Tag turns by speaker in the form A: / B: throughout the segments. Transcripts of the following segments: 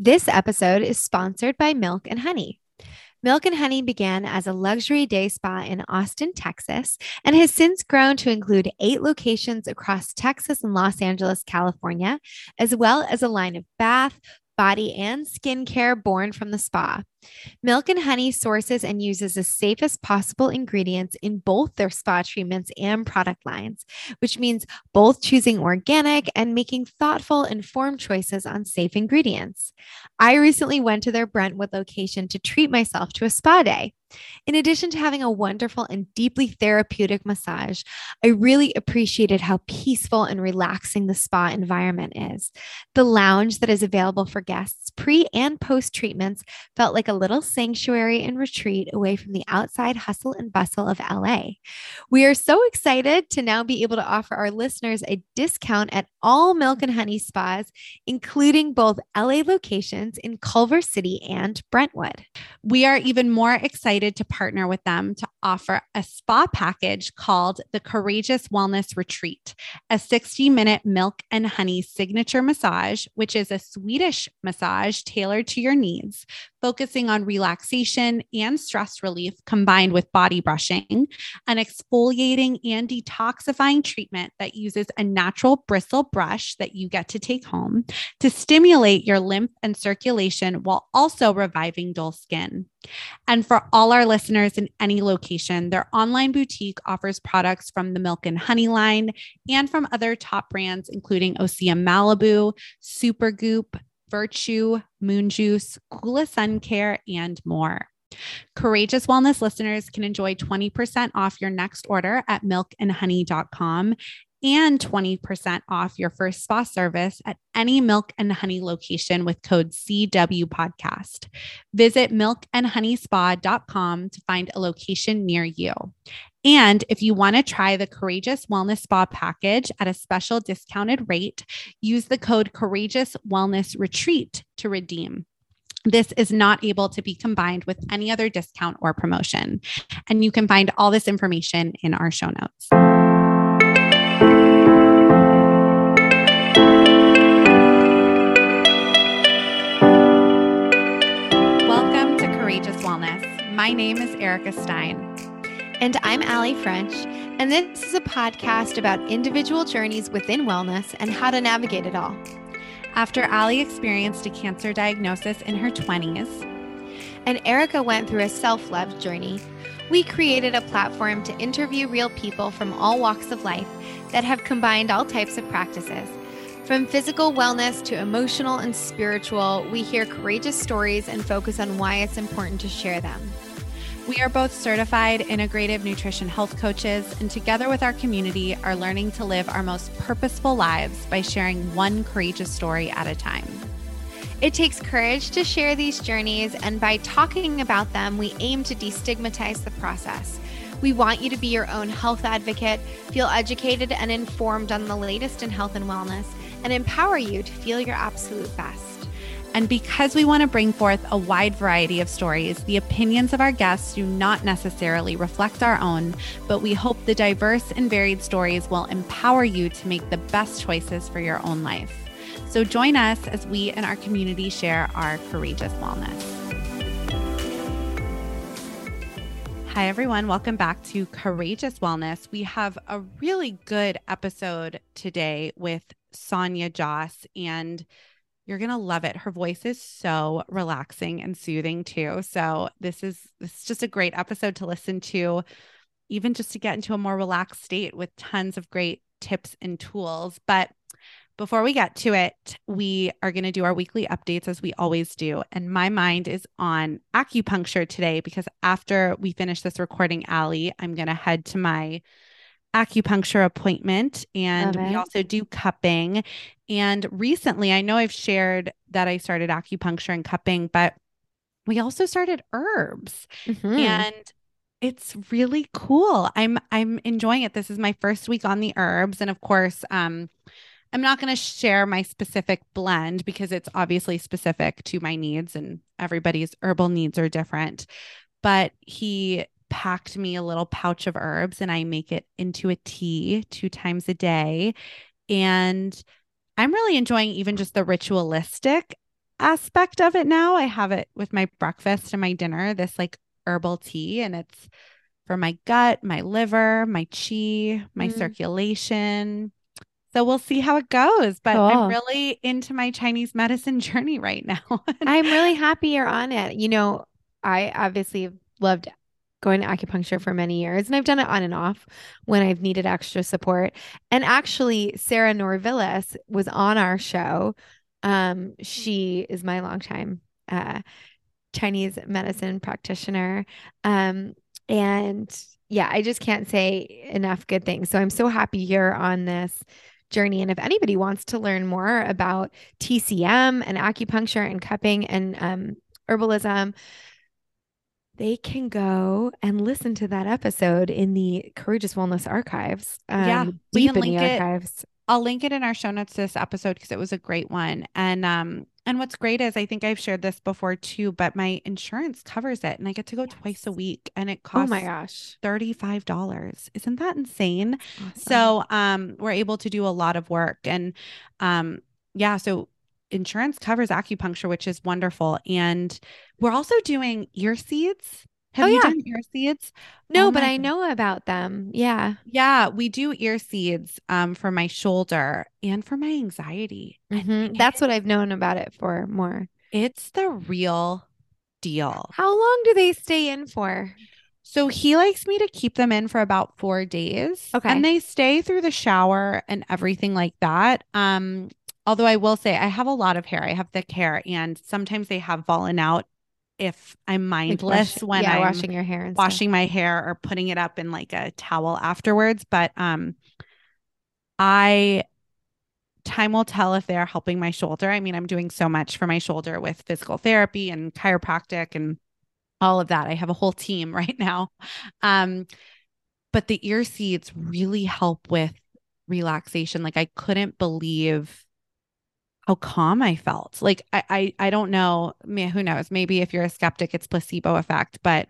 A: This episode is sponsored by Milk and Honey. Milk and Honey began as a luxury day spa in Austin, Texas, and has since grown to include eight locations across Texas and Los Angeles, California, as well as a line of bath, body, and skincare born from the spa. Milk and Honey sources and uses the safest possible ingredients in both their spa treatments and product lines, which means both choosing organic and making thoughtful, informed choices on safe ingredients. I recently went to their Brentwood location to treat myself to a spa day. In addition to having a wonderful and deeply therapeutic massage, I really appreciated how peaceful and relaxing the spa environment is. The lounge that is available for guests pre and post treatments felt like a little sanctuary and retreat away from the outside hustle and bustle of LA. We are so excited to now be able to offer our listeners a discount at all Milk and Honey spas, including both LA locations in Culver City and Brentwood.
B: We are even more excited to partner with them to offer a spa package called the Courageous Wellness Retreat, a 60 minute milk and honey signature massage, which is a Swedish massage tailored to your needs focusing on relaxation and stress relief combined with body brushing, an exfoliating and detoxifying treatment that uses a natural bristle brush that you get to take home to stimulate your lymph and circulation while also reviving dull skin. And for all our listeners in any location, their online boutique offers products from the Milk and Honey line and from other top brands, including Osea Malibu, Supergoop, Virtue, Moon Juice, Coola Sun Care, and more. Courageous Wellness listeners can enjoy 20% off your next order at milkandhoney.com and 20% off your first spa service at any Milk and Honey location with code CW podcast. Visit milkandhoneyspa.com to find a location near you. And if you want to try the Courageous Wellness Spa package at a special discounted rate, use the code Courageous Wellness Retreat to redeem. This is not able to be combined with any other discount or promotion. And you can find all this information in our show notes. My name is Erica Stein.
A: And I'm Aly French, and this is a podcast about individual journeys within wellness and how to navigate it all.
B: After Aly experienced a cancer diagnosis in her 20s,
A: and Erica went through a self love journey, we created a platform to interview real people from all walks of life that have combined all types of practices. From physical wellness to emotional and spiritual, we hear courageous stories and focus on why it's important to share them.
B: We are both certified integrative nutrition health coaches, and together with our community, are learning to live our most purposeful lives by sharing one courageous story at a time.
A: It takes courage to share these journeys, and by talking about them, we aim to destigmatize the process. We want you to be your own health advocate, feel educated and informed on the latest in health and wellness, and empower you to feel your absolute best.
B: And because we want to bring forth a wide variety of stories, the opinions of our guests do not necessarily reflect our own, but we hope the diverse and varied stories will empower you to make the best choices for your own life. So join us as we and our community share our courageous wellness. Hi, everyone. Welcome back to Courageous Wellness. We have a really good episode today with Sonia Jhas, and you're going to love it. Her voice is so relaxing and soothing too. So this is this is just a great episode to listen to even just to get into a more relaxed state with tons of great tips and tools. But before we get to it, we are going to do our weekly updates as we always do. And my mind is on acupuncture today because after we finish this recording, Aly, I'm going to head to my acupuncture appointment and we also do cupping. And recently, I know I've shared that I started acupuncture and cupping, but we also started herbs. Mm-hmm. And it's really cool. I'm I'm enjoying it. This is my first week on the herbs and of course, um I'm not going to share my specific blend because it's obviously specific to my needs and everybody's herbal needs are different. But he packed me a little pouch of herbs and I make it into a tea two times a day. And I'm really enjoying even just the ritualistic aspect of it now. I have it with my breakfast and my dinner, this like herbal tea, and it's for my gut, my liver, my chi, my mm. circulation. So we'll see how it goes. But cool. I'm really into my Chinese medicine journey right now.
A: I'm really happy you're on it. You know, I obviously loved going to acupuncture for many years and I've done it on and off when I've needed extra support. And actually, Sarah Norvillis was on our show. Um, she is my longtime uh, Chinese medicine practitioner. Um, and yeah, I just can't say enough good things. So I'm so happy you're on this journey. And if anybody wants to learn more about TCM and acupuncture and cupping and um, herbalism, they can go and listen to that episode in the Courageous Wellness archives.
B: Um, yeah, in the archives. It. I'll link it in our show notes this episode because it was a great one. And um, and what's great is I think I've shared this before too, but my insurance covers it, and I get to go yes. twice a week, and it costs
A: oh my gosh
B: thirty five dollars. Isn't that insane? Awesome. So um, we're able to do a lot of work, and um, yeah, so insurance covers acupuncture, which is wonderful. And we're also doing ear seeds. Have oh, you yeah. done ear seeds?
A: No, oh, but I know about them. Yeah.
B: Yeah. We do ear seeds um, for my shoulder and for my anxiety.
A: Mm-hmm. That's what I've known about it for more.
B: It's the real deal.
A: How long do they stay in for?
B: So he likes me to keep them in for about four days.
A: Okay.
B: And they stay through the shower and everything like that. Um, Although I will say I have a lot of hair. I have thick hair and sometimes they have fallen out if I'm mindless like when
A: yeah,
B: I'm
A: washing your hair and
B: washing stuff. my hair or putting it up in like a towel afterwards. But um I time will tell if they're helping my shoulder. I mean, I'm doing so much for my shoulder with physical therapy and chiropractic and all of that. I have a whole team right now. Um, but the ear seeds really help with relaxation. Like I couldn't believe how calm I felt. Like I I, I don't know, who knows? Maybe if you're a skeptic, it's placebo effect, but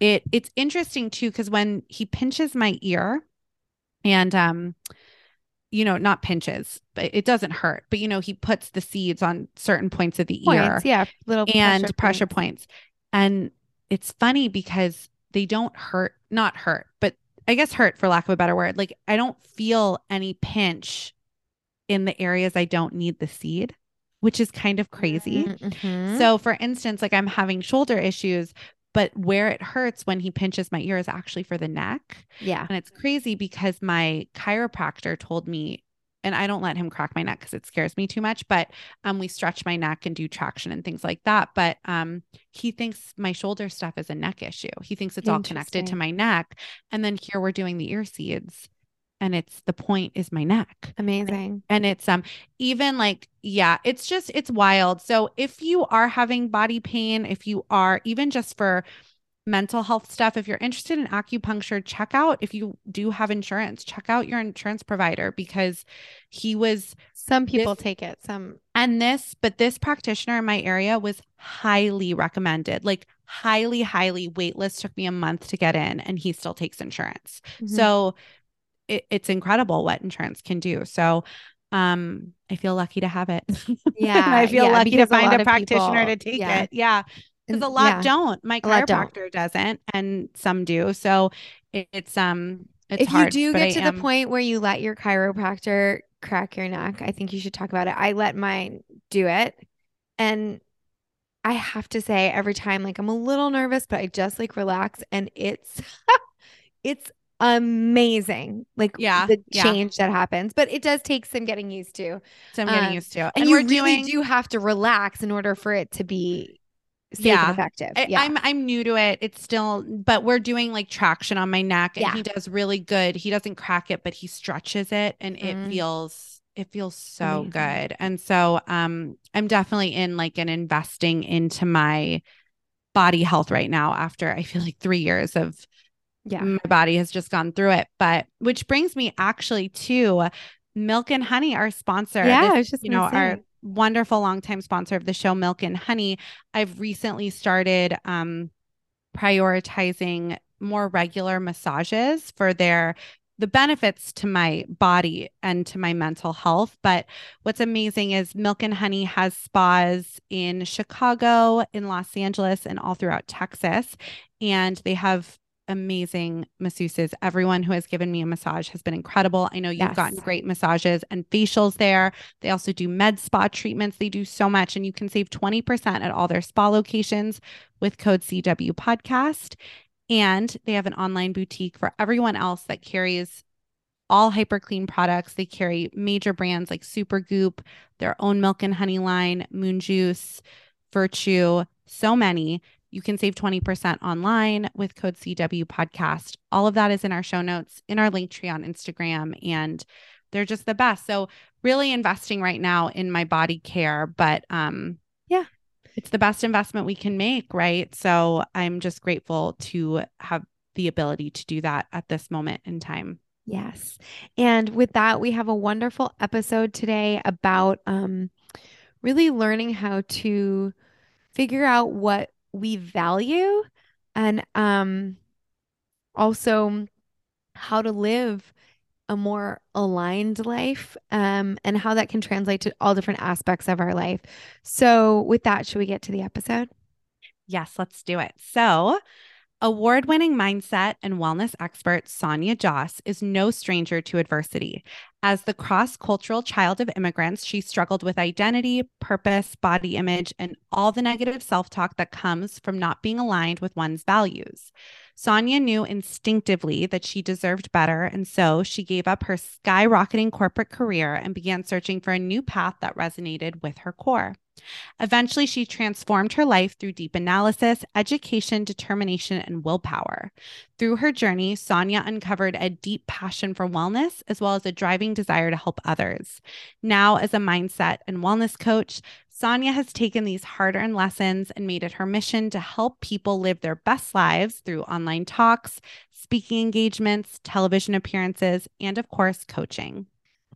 B: it it's interesting too because when he pinches my ear and um you know not pinches but it doesn't hurt but you know he puts the seeds on certain points of the
A: points,
B: ear
A: yeah little
B: and pressure, pressure points. points and it's funny because they don't hurt not hurt but i guess hurt for lack of a better word like i don't feel any pinch in the areas I don't need the seed, which is kind of crazy. Mm-hmm. So, for instance, like I'm having shoulder issues, but where it hurts when he pinches my ear is actually for the neck.
A: Yeah.
B: And it's crazy because my chiropractor told me and I don't let him crack my neck because it scares me too much. But um, we stretch my neck and do traction and things like that. But um, he thinks my shoulder stuff is a neck issue. He thinks it's all connected to my neck. And then here we're doing the ear seeds and it's the point is my neck.
A: Amazing.
B: And it's um even like yeah, it's just it's wild. So if you are having body pain, if you are even just for mental health stuff, if you're interested in acupuncture, check out if you do have insurance, check out your insurance provider because he was
A: some people this, take it, some
B: and this, but this practitioner in my area was highly recommended. Like highly highly waitlist took me a month to get in and he still takes insurance. Mm-hmm. So it, it's incredible what insurance can do. So um I feel lucky to have it.
A: Yeah.
B: I feel
A: yeah,
B: lucky to find a, a practitioner people, to take yeah. it. Yeah. Because a lot yeah. don't. My chiropractor doesn't and some do. So it, it's um it's
A: if
B: hard,
A: you do get I to am... the point where you let your chiropractor crack your neck, I think you should talk about it. I let mine do it. And I have to say every time like I'm a little nervous, but I just like relax and it's it's amazing like
B: yeah
A: the
B: yeah.
A: change that happens but it does take some getting used to
B: some getting um, used to
A: and, and you really doing... do have to relax in order for it to be safe yeah. and effective
B: yeah. I, am I'm, I'm new to it it's still but we're doing like traction on my neck and yeah. he does really good he doesn't crack it but he stretches it and mm. it feels it feels so Amazing. good and so um i'm definitely in like an investing into my body health right now after i feel like three years of
A: yeah
B: my body has just gone through it but which brings me actually to milk and honey our sponsor
A: yeah this, just
B: you know say. our wonderful longtime sponsor of the show milk and honey i've recently started um prioritizing more regular massages for their the benefits to my body and to my mental health. But what's amazing is Milk and Honey has spas in Chicago, in Los Angeles, and all throughout Texas. And they have amazing masseuses. Everyone who has given me a massage has been incredible. I know you've yes. gotten great massages and facials there. They also do med spa treatments. They do so much, and you can save 20% at all their spa locations with code CW podcast. And they have an online boutique for everyone else that carries all hyper clean products. They carry major brands like Supergoop, their own milk and honey line, Moon Juice, Virtue, so many. You can save 20% online with code CW podcast. All of that is in our show notes, in our link tree on Instagram, and they're just the best. So, really investing right now in my body care, but um,
A: yeah,
B: it's the best investment we can make, right? So I'm just grateful to have the ability to do that at this moment in time.
A: Yes. And with that, we have a wonderful episode today about um, really learning how to figure out what we value and um, also how to live a more aligned life um, and how that can translate to all different aspects of our life. So, with that, should we get to the episode?
B: Yes, let's do it. So, Award winning mindset and wellness expert Sonia Jhas is no stranger to adversity. As the cross cultural child of immigrants, she struggled with identity, purpose, body image, and all the negative self talk that comes from not being aligned with one's values. Sonia knew instinctively that she deserved better, and so she gave up her skyrocketing corporate career and began searching for a new path that resonated with her core. Eventually, she transformed her life through deep analysis, education, determination, and willpower. Through her journey, Sonia uncovered a deep passion for wellness as well as a driving desire to help others. Now, as a mindset and wellness coach, Sonia has taken these hard earned lessons and made it her mission to help people live their best lives through online talks, speaking engagements, television appearances, and of course, coaching.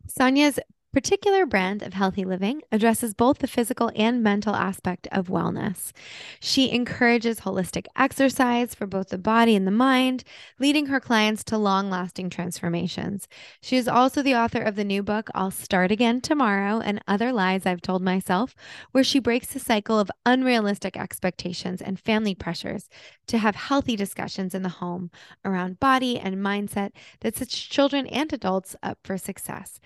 A: Sonia's particular brand of healthy living addresses both the physical and mental aspect of wellness. She encourages holistic exercise for both the body and the mind, leading her clients to long lasting transformations. She is also the author of the new book, I'll Start Again Tomorrow and Other Lies I've Told Myself, where she breaks the cycle of unrealistic expectations and family pressures to have healthy discussions in the home around body and mindset that sets children and adults up for success.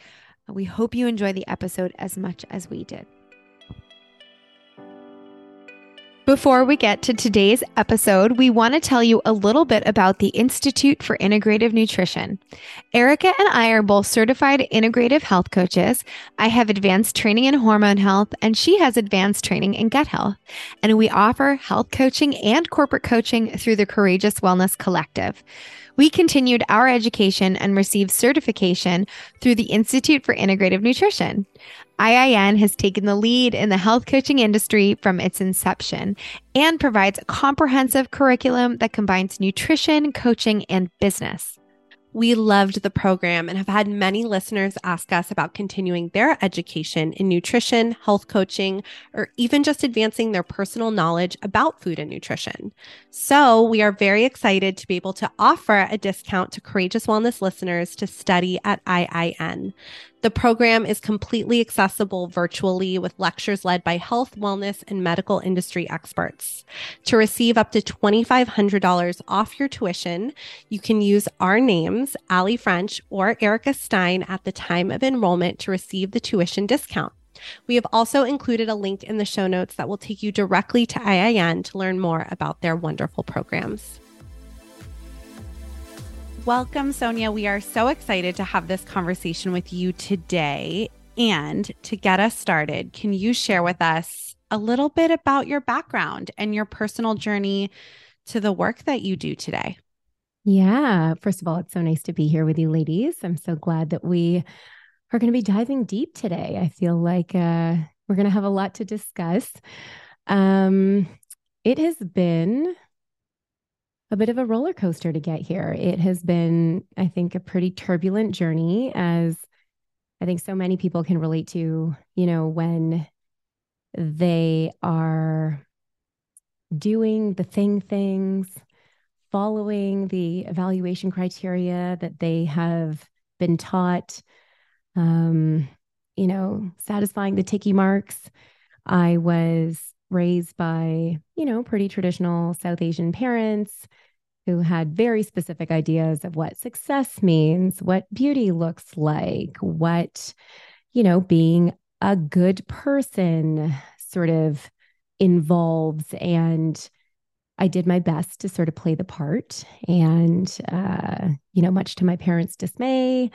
A: We hope you enjoy the episode as much as we did. Before we get to today's episode, we want to tell you a little bit about the Institute for Integrative Nutrition. Erica and I are both certified integrative health coaches. I have advanced training in hormone health, and she has advanced training in gut health. And we offer health coaching and corporate coaching through the Courageous Wellness Collective. We continued our education and received certification through the Institute for Integrative Nutrition. IIN has taken the lead in the health coaching industry from its inception and provides a comprehensive curriculum that combines nutrition, coaching, and business.
B: We loved the program and have had many listeners ask us about continuing their education in nutrition, health coaching, or even just advancing their personal knowledge about food and nutrition. So we are very excited to be able to offer a discount to Courageous Wellness listeners to study at IIN. The program is completely accessible virtually with lectures led by health, wellness, and medical industry experts. To receive up to $2,500 off your tuition, you can use our names, Aly French or Erica Stein, at the time of enrollment to receive the tuition discount. We have also included a link in the show notes that will take you directly to IIN to learn more about their wonderful programs. Welcome, Sonia. We are so excited to have this conversation with you today. And to get us started, can you share with us a little bit about your background and your personal journey to the work that you do today?
C: Yeah. First of all, it's so nice to be here with you, ladies. I'm so glad that we are going to be diving deep today. I feel like uh, we're going to have a lot to discuss. Um, it has been a bit of a roller coaster to get here. It has been, I think, a pretty turbulent journey, as I think so many people can relate to, you know, when they are doing the thing things, following the evaluation criteria that they have been taught, um, you know, satisfying the ticky marks. I was raised by, you know, pretty traditional South Asian parents who had very specific ideas of what success means, what beauty looks like, what, you know, being a good person sort of involves. And I did my best to sort of play the part. And, uh, you know, much to my parents' dismay,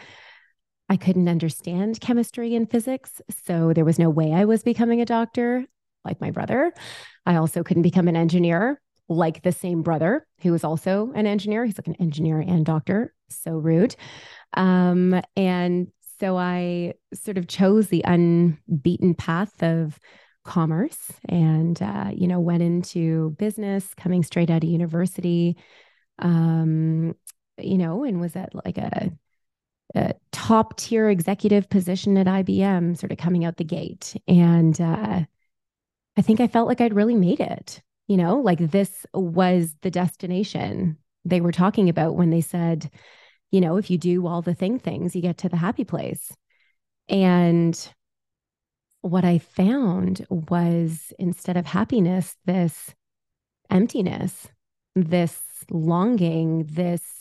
C: I couldn't understand chemistry and physics. So there was no way I was becoming a doctor like my brother. I also couldn't become an engineer like the same brother who was also an engineer. He's like an engineer and doctor. So rude. Um, and so I sort of chose the unbeaten path of commerce and, uh, you know, went into business coming straight out of university, um, you know, and was at like a, a top tier executive position at IBM, sort of coming out the gate. And uh, I think I felt like I'd really made it you know, like this was the destination they were talking about when they said, you know, if you do all the thing things, you get to the happy place. And what I found was instead of happiness, this emptiness, this longing, this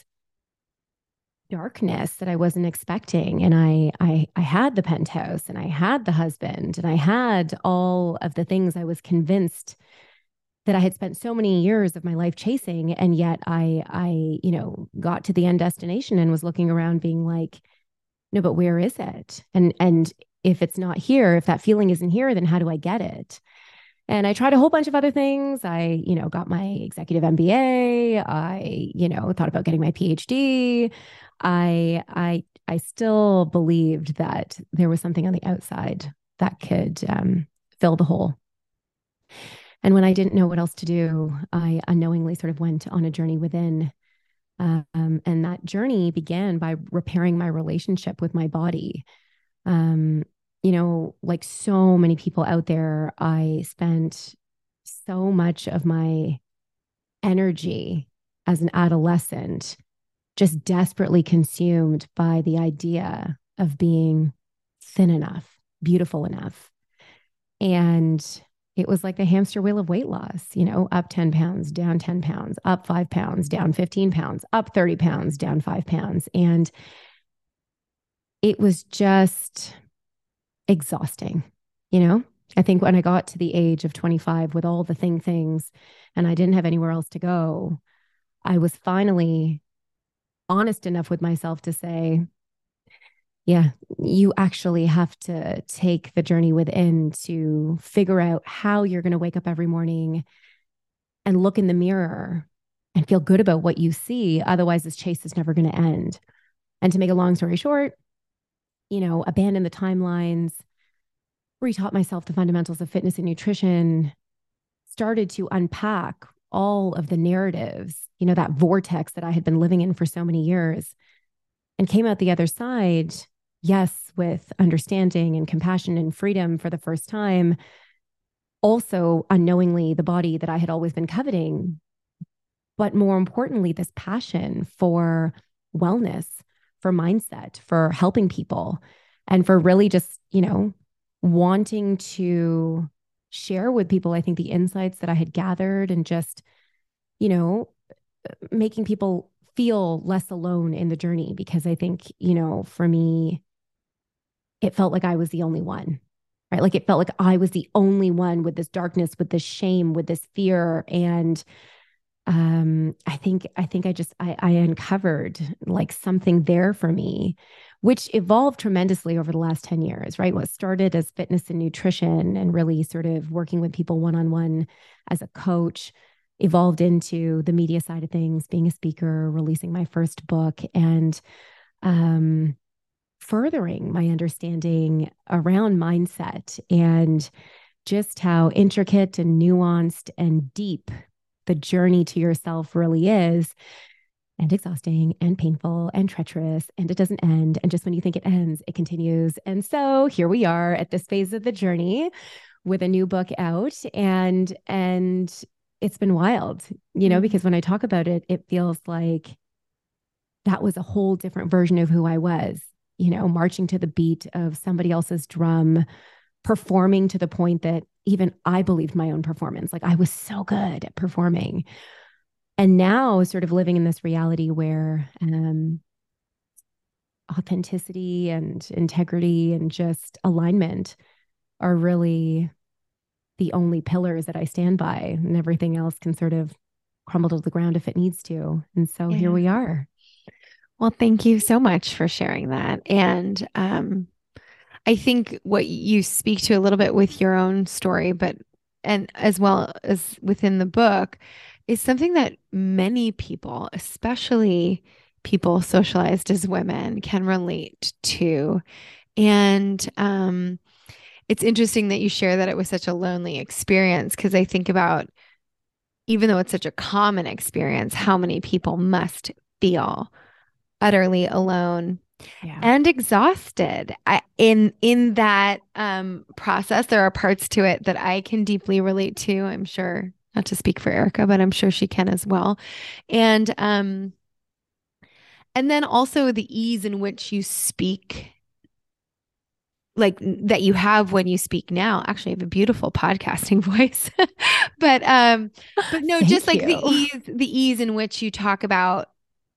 C: darkness that I wasn't expecting. And I, I, I had the penthouse and I had the husband and I had all of the things I was convinced that I had spent so many years of my life chasing. And yet I, I, you know, got to the end destination and was looking around being like, no, but where is it? And, and if it's not here, if that feeling isn't here, then how do I get it? And I tried a whole bunch of other things. I, you know, got my executive MBA. I, you know, thought about getting my PhD. I, I, I still believed that there was something on the outside that could um, fill the hole. And when I didn't know what else to do, I unknowingly sort of went on a journey within. Um, and that journey began by repairing my relationship with my body. Um, you know, like so many people out there, I spent so much of my energy as an adolescent just desperately consumed by the idea of being thin enough, beautiful enough. And it was like the hamster wheel of weight loss, you know, up 10 pounds, down 10 pounds, up five pounds, down 15 pounds, up 30 pounds, down five pounds. And it was just exhausting, you know? I think when I got to the age of 25 with all the thing things and I didn't have anywhere else to go, I was finally honest enough with myself to say, yeah, you actually have to take the journey within to figure out how you're going to wake up every morning and look in the mirror and feel good about what you see. Otherwise, this chase is never going to end. And to make a long story short, you know, abandon the timelines, retaught myself the fundamentals of fitness and nutrition, started to unpack all of the narratives, you know, that vortex that I had been living in for so many years, and came out the other side yes, with understanding and compassion and freedom for the first time, also unknowingly the body that I had always been coveting. But more importantly, this passion for wellness, for mindset, for helping people, and for really just, you know, wanting to share with people, I think, the insights that I had gathered and just, you know, making people feel less alone in the journey. Because I think, you know, for me, it felt like I was the only one, right? Like it felt like I was the only one with this darkness, with this shame, with this fear. And um, I think, I think I just, I, I uncovered like something there for me, which evolved tremendously over the last 10 years, right? What started as fitness and nutrition and really sort of working with people one on one as a coach evolved into the media side of things, being a speaker, releasing my first book. And, um, furthering my understanding around mindset and just how intricate and nuanced and deep the journey to yourself really is and exhausting and painful and treacherous and it doesn't end and just when you think it ends it continues and so here we are at this phase of the journey with a new book out and and it's been wild, you know, mm-hmm. because when I talk about it, it feels like that was a whole different version of who I was, you know, marching to the beat of somebody else's drum, performing to the point that even I believed my own performance. Like I was so good at performing. And now, sort of living in this reality where um, authenticity and integrity and just alignment are really the only pillars that I stand by, and everything else can sort of crumble to the ground if it needs to. And so yeah. here we are.
A: Well, thank you so much for sharing that. And um, I think what you speak to a little bit with your own story, but and as well as within the book, is something that many people, especially people socialized as women, can relate to. And um, it's interesting that you share that it was such a lonely experience because I think about, even though it's such a common experience, how many people must feel utterly alone yeah. and exhausted. I, in in that um, process there are parts to it that i can deeply relate to. I'm sure not to speak for erica but i'm sure she can as well. And um and then also the ease in which you speak like that you have when you speak now. Actually, I have a beautiful podcasting voice. but um but no, just like you. the ease the ease in which you talk about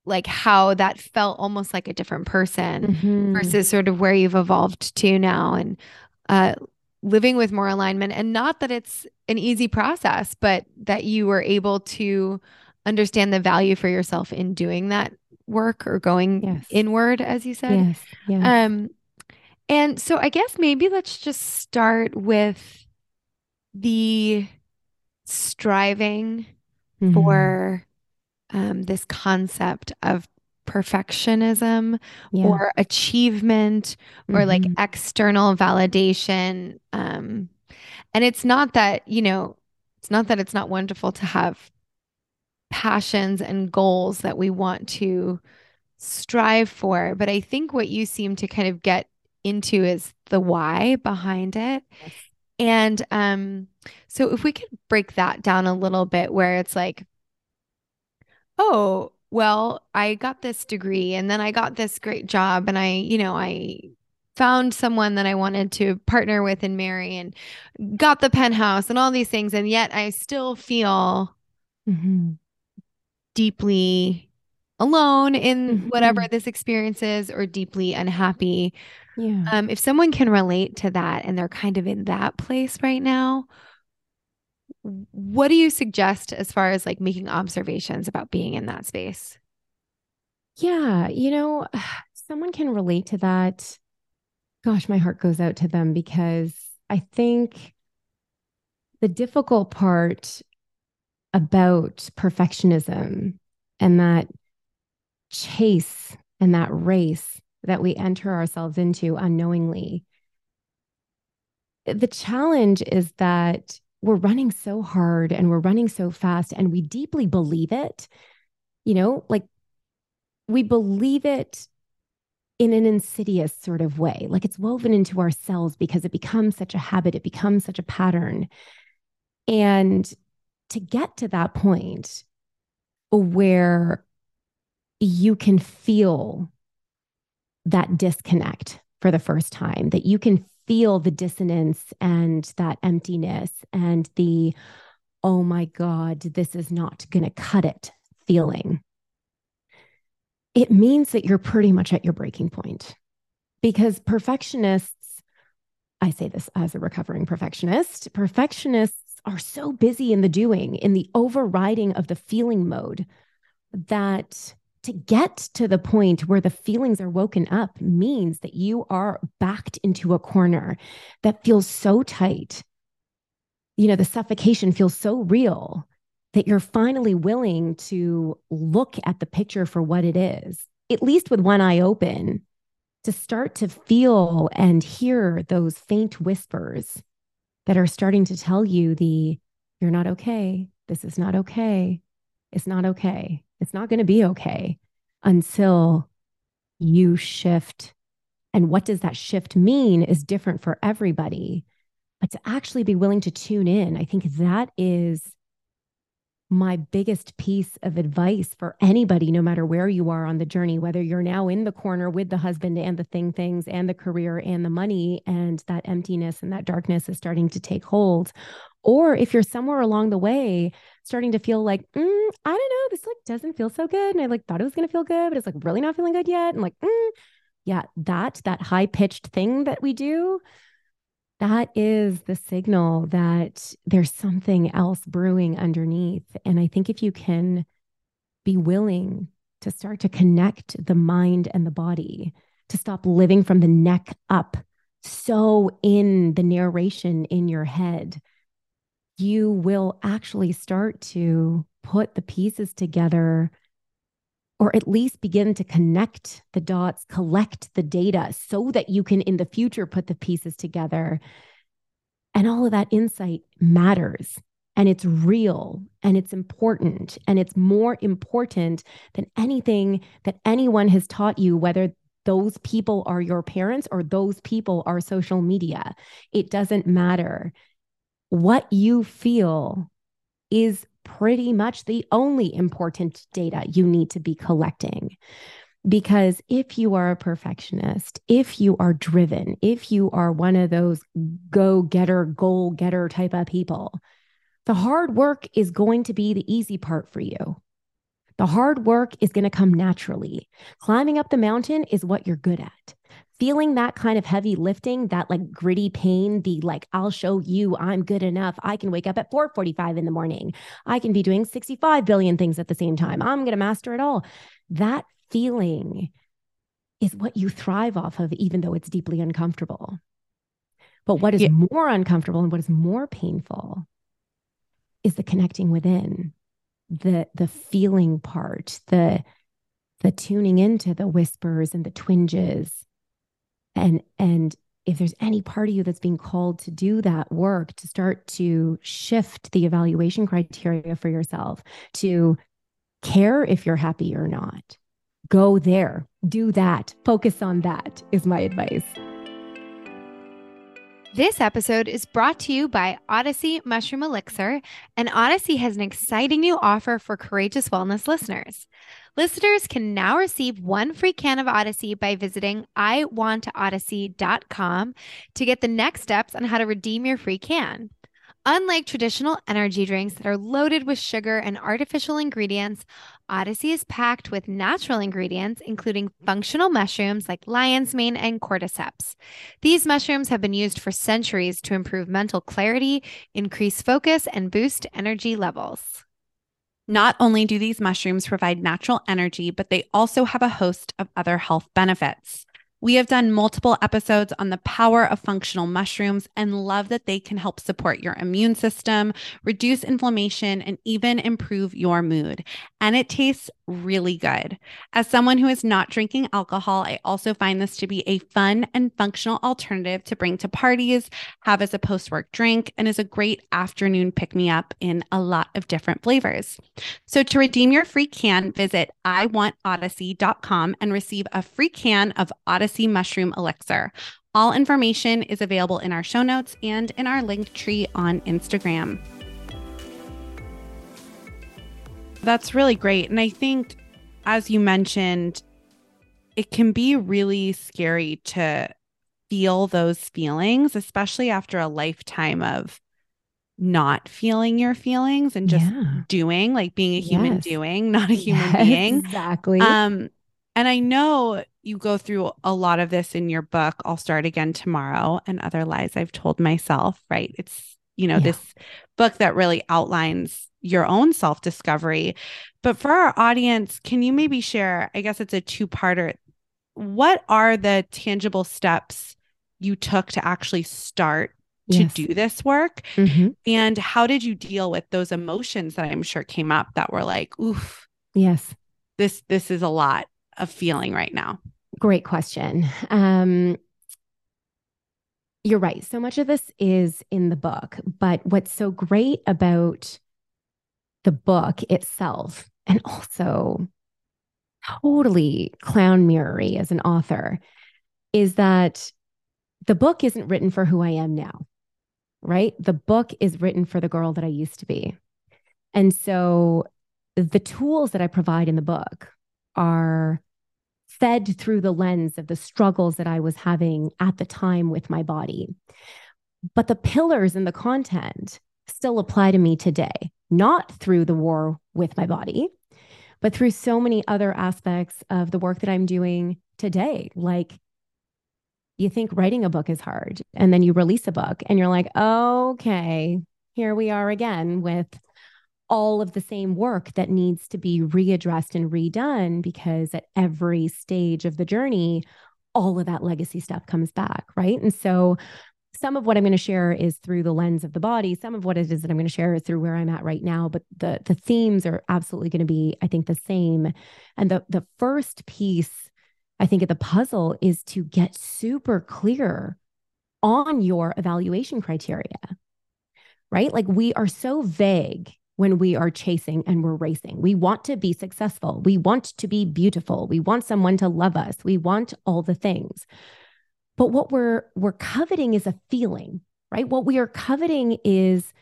A: like how that felt almost like a different person mm-hmm. versus sort of where you've evolved to now and uh living with more alignment and not that it's an easy process, but that you were able to understand the value for yourself in doing that work or going yes. inward as you said. Yes. yes. Um and so I guess maybe let's just start with the striving mm-hmm. for um, this concept of perfectionism yeah. or achievement or mm-hmm. like external validation. Um, and it's not that, you know, it's not that it's not wonderful to have passions and goals that we want to strive for. But I think what you seem to kind of get into is the why behind it. Yes. And um, so if we could break that down a little bit, where it's like, oh, well, I got this degree and then I got this great job and I, you know, I found someone that I wanted to partner with and marry and got the penthouse and all these things. And yet I still feel mm-hmm. deeply alone in mm-hmm. whatever this experience is or deeply unhappy yeah. Um, if someone can relate to that and they're kind of in that place right now, what do you suggest as far as like making observations about being in that space?
C: Yeah, you know, someone can relate to that. Gosh, my heart goes out to them because I think the difficult part about perfectionism and that chase and that race that we enter ourselves into unknowingly. The challenge is that we're running so hard and we're running so fast and we deeply believe it. You know, like we believe it in an insidious sort of way, like it's woven into our cells because it becomes such a habit, it becomes such a pattern. And to get to that point where you can feel that disconnect for the first time, that you can feel the dissonance and that emptiness and the, oh my God, this is not going to cut it feeling. It means that you're pretty much at your breaking point because perfectionists, I say this as a recovering perfectionist, perfectionists are so busy in the doing, in the overriding of the feeling mode that to get to the point where the feelings are woken up means that you are backed into a corner that feels so tight. You know, the suffocation feels so real that you're finally willing to look at the picture for what it is, at least with one eye open, to start to feel and hear those faint whispers that are starting to tell you the, you're not okay. This is not okay. It's not okay. It's not going to be okay until you shift. And what does that shift mean is different for everybody. But to actually be willing to tune in, I think that is my biggest piece of advice for anybody, no matter where you are on the journey, whether you're now in the corner with the husband and the thing things and the career and the money, and that emptiness and that darkness is starting to take hold, or if you're somewhere along the way starting to feel like, mm, I don't know, this like doesn't feel so good. And I like thought it was going to feel good, but it's like really not feeling good yet. And like, mm, yeah, that, that high pitched thing that we do, that is the signal that there's something else brewing underneath. And I think if you can be willing to start to connect the mind and the body, to stop living from the neck up, so in the narration in your head, you will actually start to put the pieces together or at least begin to connect the dots, collect the data so that you can in the future put the pieces together. And all of that insight matters and it's real and it's important and it's more important than anything that anyone has taught you, whether those people are your parents or those people are social media. It doesn't matter. What you feel is pretty much the only important data you need to be collecting. Because if you are a perfectionist, if you are driven, if you are one of those go getter, goal getter type of people, the hard work is going to be the easy part for you. The hard work is going to come naturally. Climbing up the mountain is what you're good at feeling that kind of heavy lifting, that like gritty pain, the like, I'll show you I'm good enough. I can wake up at 4:45 in the morning. I can be doing 65 billion things at the same time. I'm going to master it all. That feeling is what you thrive off of, even though it's deeply uncomfortable. But what is yeah. more uncomfortable and what is more painful is the connecting within, the the feeling part, the the tuning into the whispers and the twinges and and if there's any part of you that's being called to do that work to start to shift the evaluation criteria for yourself to care if you're happy or not go there. Do that. Focus on that is my advice
A: this episode is brought to you by Odyssey Mushroom Elixir, and Odyssey has an exciting new offer for Courageous Wellness listeners. Listeners can now receive one free can of Odyssey by visiting iwantodyssey.com to get the next steps on how to redeem your free can. Unlike traditional energy drinks that are loaded with sugar and artificial ingredients, Odyssey is packed with natural ingredients, including functional mushrooms like lion's mane and cordyceps. These mushrooms have been used for centuries to improve mental clarity, increase focus, and boost energy levels.
B: Not only do these mushrooms provide natural energy, but they also have a host of other health benefits. We have done multiple episodes on the power of functional mushrooms and love that they can help support your immune system, reduce inflammation, and even improve your mood. And it tastes really good. As someone who is not drinking alcohol, I also find this to be a fun and functional alternative to bring to parties, have as a post work drink, and is a great afternoon pick me up in a lot of different flavors. So to redeem your free can, visit iwantodyssey.com and receive a free can of Odyssey Mushroom Elixir. All information is available in our show notes and in our link tree on Instagram. That's really great. And I think, as you mentioned, it can be really scary to feel those feelings, especially after a lifetime of not feeling your feelings and just yeah. doing, like being a human yes. doing, not a human yes, being.
C: Exactly.
B: Um, and I know you go through a lot of this in your book, I'll Start Again Tomorrow and Other Lies I've Told Myself, right? It's, you know, yeah. this book that really outlines your own self discovery. But for our audience, can you maybe share? I guess it's a two parter. What are the tangible steps you took to actually start to yes. do this work? Mm-hmm. And how did you deal with those emotions that I'm sure came up that were like, oof.
C: Yes.
B: This this is a lot of feeling right now?
C: Great question. Um, you're right. So much of this is in the book, but what's so great about the book itself, and also totally clown mirrory as an author, is that the book isn't written for who I am now, right? The book is written for the girl that I used to be. And so the tools that I provide in the book are fed through the lens of the struggles that I was having at the time with my body. But the pillars and the content still apply to me today, not through the war with my body, but through so many other aspects of the work that I'm doing today. Like, you think writing a book is hard, and then you release a book, and you're like, okay, here we are again with all of the same work that needs to be readdressed and redone because at every stage of the journey, all of that legacy stuff comes back. Right. And so some of what I'm going to share is through the lens of the body. Some of what it is that I'm going to share is through where I'm at right now. But the the themes are absolutely going to be, I think, the same. And the the first piece, I think, of the puzzle is to get super clear on your evaluation criteria. Right? Like we are so vague when we are chasing and we're racing. We want to be successful. We want to be beautiful. We want someone to love us. We want all the things. But what we're we're coveting is a feeling, right? What we are coveting is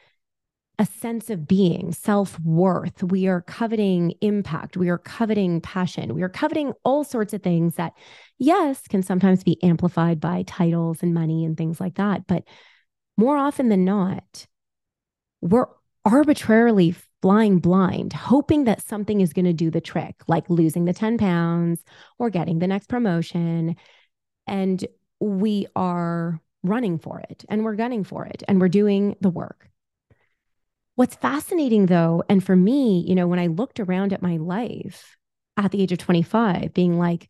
C: a sense of being, self-worth. We are coveting impact. We are coveting passion. We are coveting all sorts of things that yes, can sometimes be amplified by titles and money and things like that, but more often than not, we're arbitrarily flying blind, hoping that something is going to do the trick, like losing the 10 pounds or getting the next promotion. And we are running for it and we're gunning for it and we're doing the work. What's fascinating though, and for me, you know, when I looked around at my life at the age of 25, being like,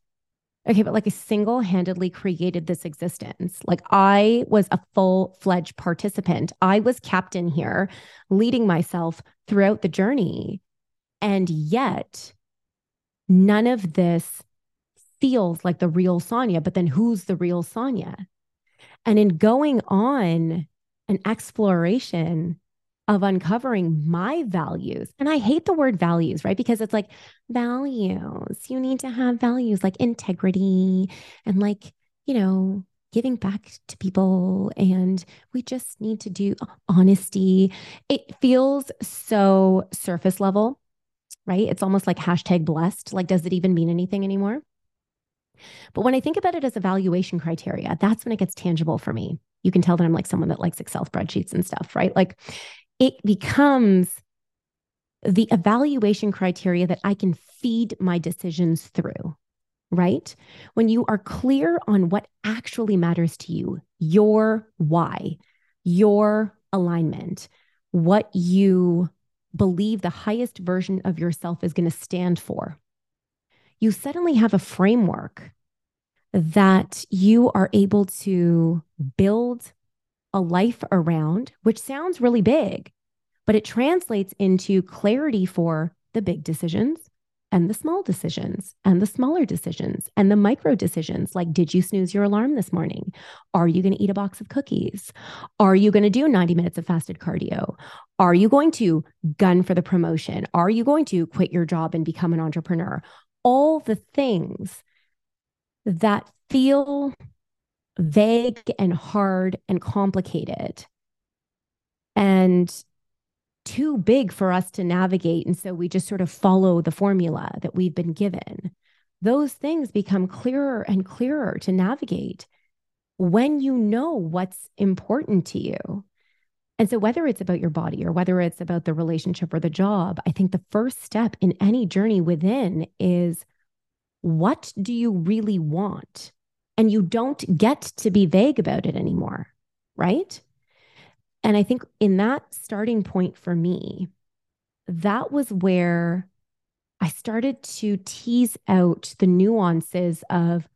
C: Okay, but like I single handedly created this existence. Like I was a full fledged participant. I was captain here, leading myself throughout the journey. And yet, none of this feels like the real Sonia. But then who's the real Sonia? And in going on an exploration of uncovering my values. And I hate the word values, right? Because it's like values. You need to have values like integrity and like, you know, giving back to people. And we just need to do honesty. It feels so surface level, right? It's almost like hashtag blessed. Like, does it even mean anything anymore? But when I think about it as evaluation criteria, that's when it gets tangible for me. You can tell that I'm like someone that likes Excel spreadsheets and stuff, right? Like it becomes the evaluation criteria that I can feed my decisions through, right? When you are clear on what actually matters to you, your why, your alignment, what you believe the highest version of yourself is going to stand for, you suddenly have a framework that you are able to build a life around, which sounds really big, but it translates into clarity for the big decisions and the small decisions and the smaller decisions and the micro decisions like did you snooze your alarm this morning? Are you going to eat a box of cookies? Are you going to do 90 minutes of fasted cardio? Are you going to gun for the promotion? Are you going to quit your job and become an entrepreneur? All the things that feel vague and hard and complicated and too big for us to navigate. And so we just sort of follow the formula that we've been given. Those things become clearer and clearer to navigate when you know what's important to you. And so, whether it's about your body or whether it's about the relationship or the job, I think the first step in any journey within is what do you really want? And you don't get to be vague about it anymore, right? And I think in that starting point for me, that was where I started to tease out the nuances of,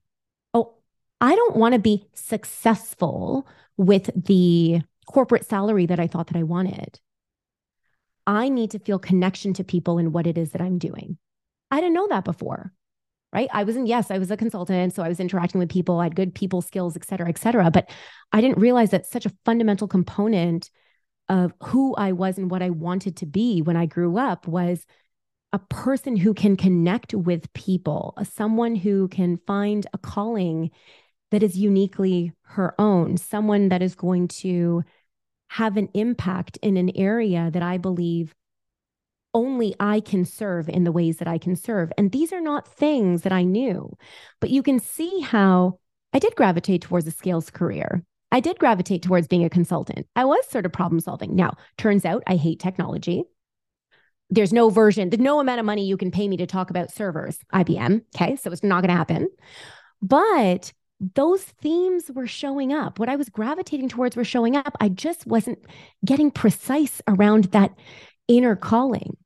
C: oh, I don't want to be successful with the corporate salary that I thought that I wanted. I need to feel connection to people and what it is that I'm doing. I didn't know that before right? I was in, yes, I was a consultant. So I was interacting with people, I had good people skills, et cetera, et cetera. But I didn't realize that such a fundamental component of who I was and what I wanted to be when I grew up was a person who can connect with people, someone who can find a calling that is uniquely her own, someone that is going to have an impact in an area that I believe only I can serve in the ways that I can serve. And these are not things that I knew. But you can see how I did gravitate towards a scales career. I did gravitate towards being a consultant. I was sort of problem solving. Now, turns out I hate technology. There's no version, there's no amount of money you can pay me to talk about servers, IBM. Okay. So it's not going to happen. But those themes were showing up. What I was gravitating towards were showing up. I just wasn't getting precise around that inner calling,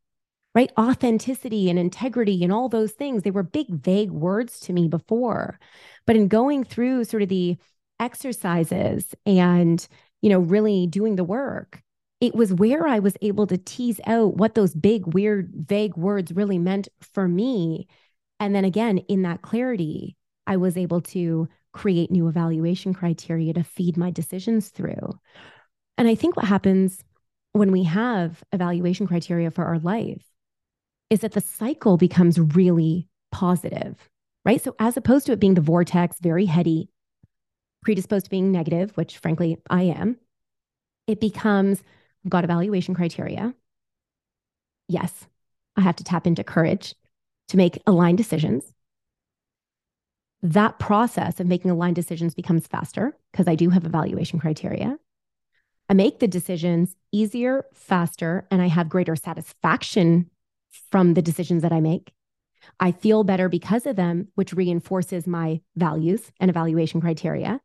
C: right? Authenticity and integrity and all those things. They were big, vague words to me before. But in going through sort of the exercises and, you know, really doing the work, it was where I was able to tease out what those big, weird, vague words really meant for me. And then again, in that clarity, I was able to create new evaluation criteria to feed my decisions through. And I think what happens when we have evaluation criteria for our life is that the cycle becomes really positive, right? So, as opposed to it being the vortex, very heady, predisposed to being negative, which frankly I am, it becomes I've got evaluation criteria. Yes, I have to tap into courage to make aligned decisions that process of making aligned decisions becomes faster because I do have evaluation criteria. I make the decisions easier, faster, and I have greater satisfaction from the decisions that I make. I feel better because of them, which reinforces my values and evaluation criteria.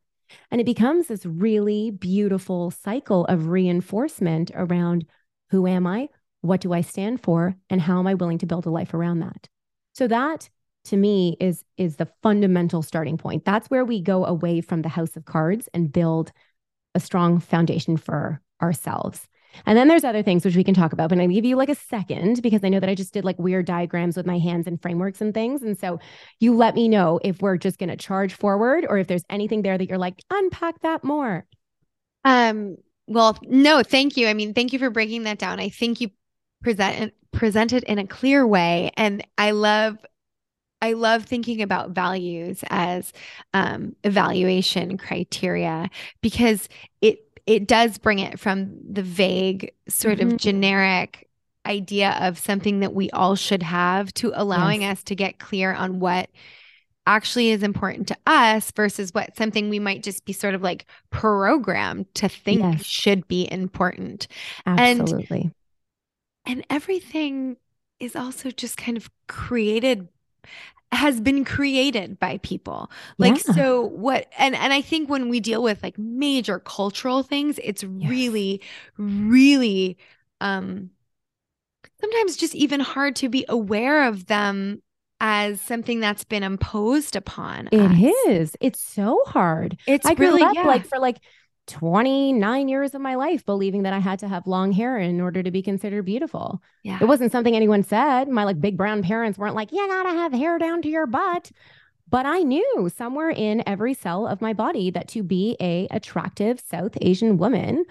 C: And it becomes this really beautiful cycle of reinforcement around who am I? What do I stand for? And how am I willing to build a life around that? So that to me is is the fundamental starting point. That's where we go away from the house of cards and build a strong foundation for ourselves. And then there's other things which we can talk about, but I'm give you like a second because I know that I just did like weird diagrams with my hands and frameworks and things. And so you let me know if we're just gonna charge forward or if there's anything there that you're like, unpack that more.
A: Um, well, no, thank you. I mean, thank you for breaking that down. I think you present presented in a clear way. And I love I love thinking about values as um, evaluation criteria because it it does bring it from the vague sort mm-hmm. of generic idea of something that we all should have to allowing yes. us to get clear on what actually is important to us versus what something we might just be sort of like programmed to think yes. should be important.
C: Absolutely.
A: And, and everything is also just kind of created has been created by people like yeah. so what and and i think when we deal with like major cultural things it's yes. really really um sometimes just even hard to be aware of them as something that's been imposed upon
C: It us. is. it's so hard
A: it's I really up, yeah.
C: like for like 29 years of my life believing that I had to have long hair in order to be considered beautiful. Yeah. It wasn't something anyone said. My like big brown parents weren't like, you gotta have hair down to your butt. But I knew somewhere in every cell of my body that to be a attractive South Asian woman,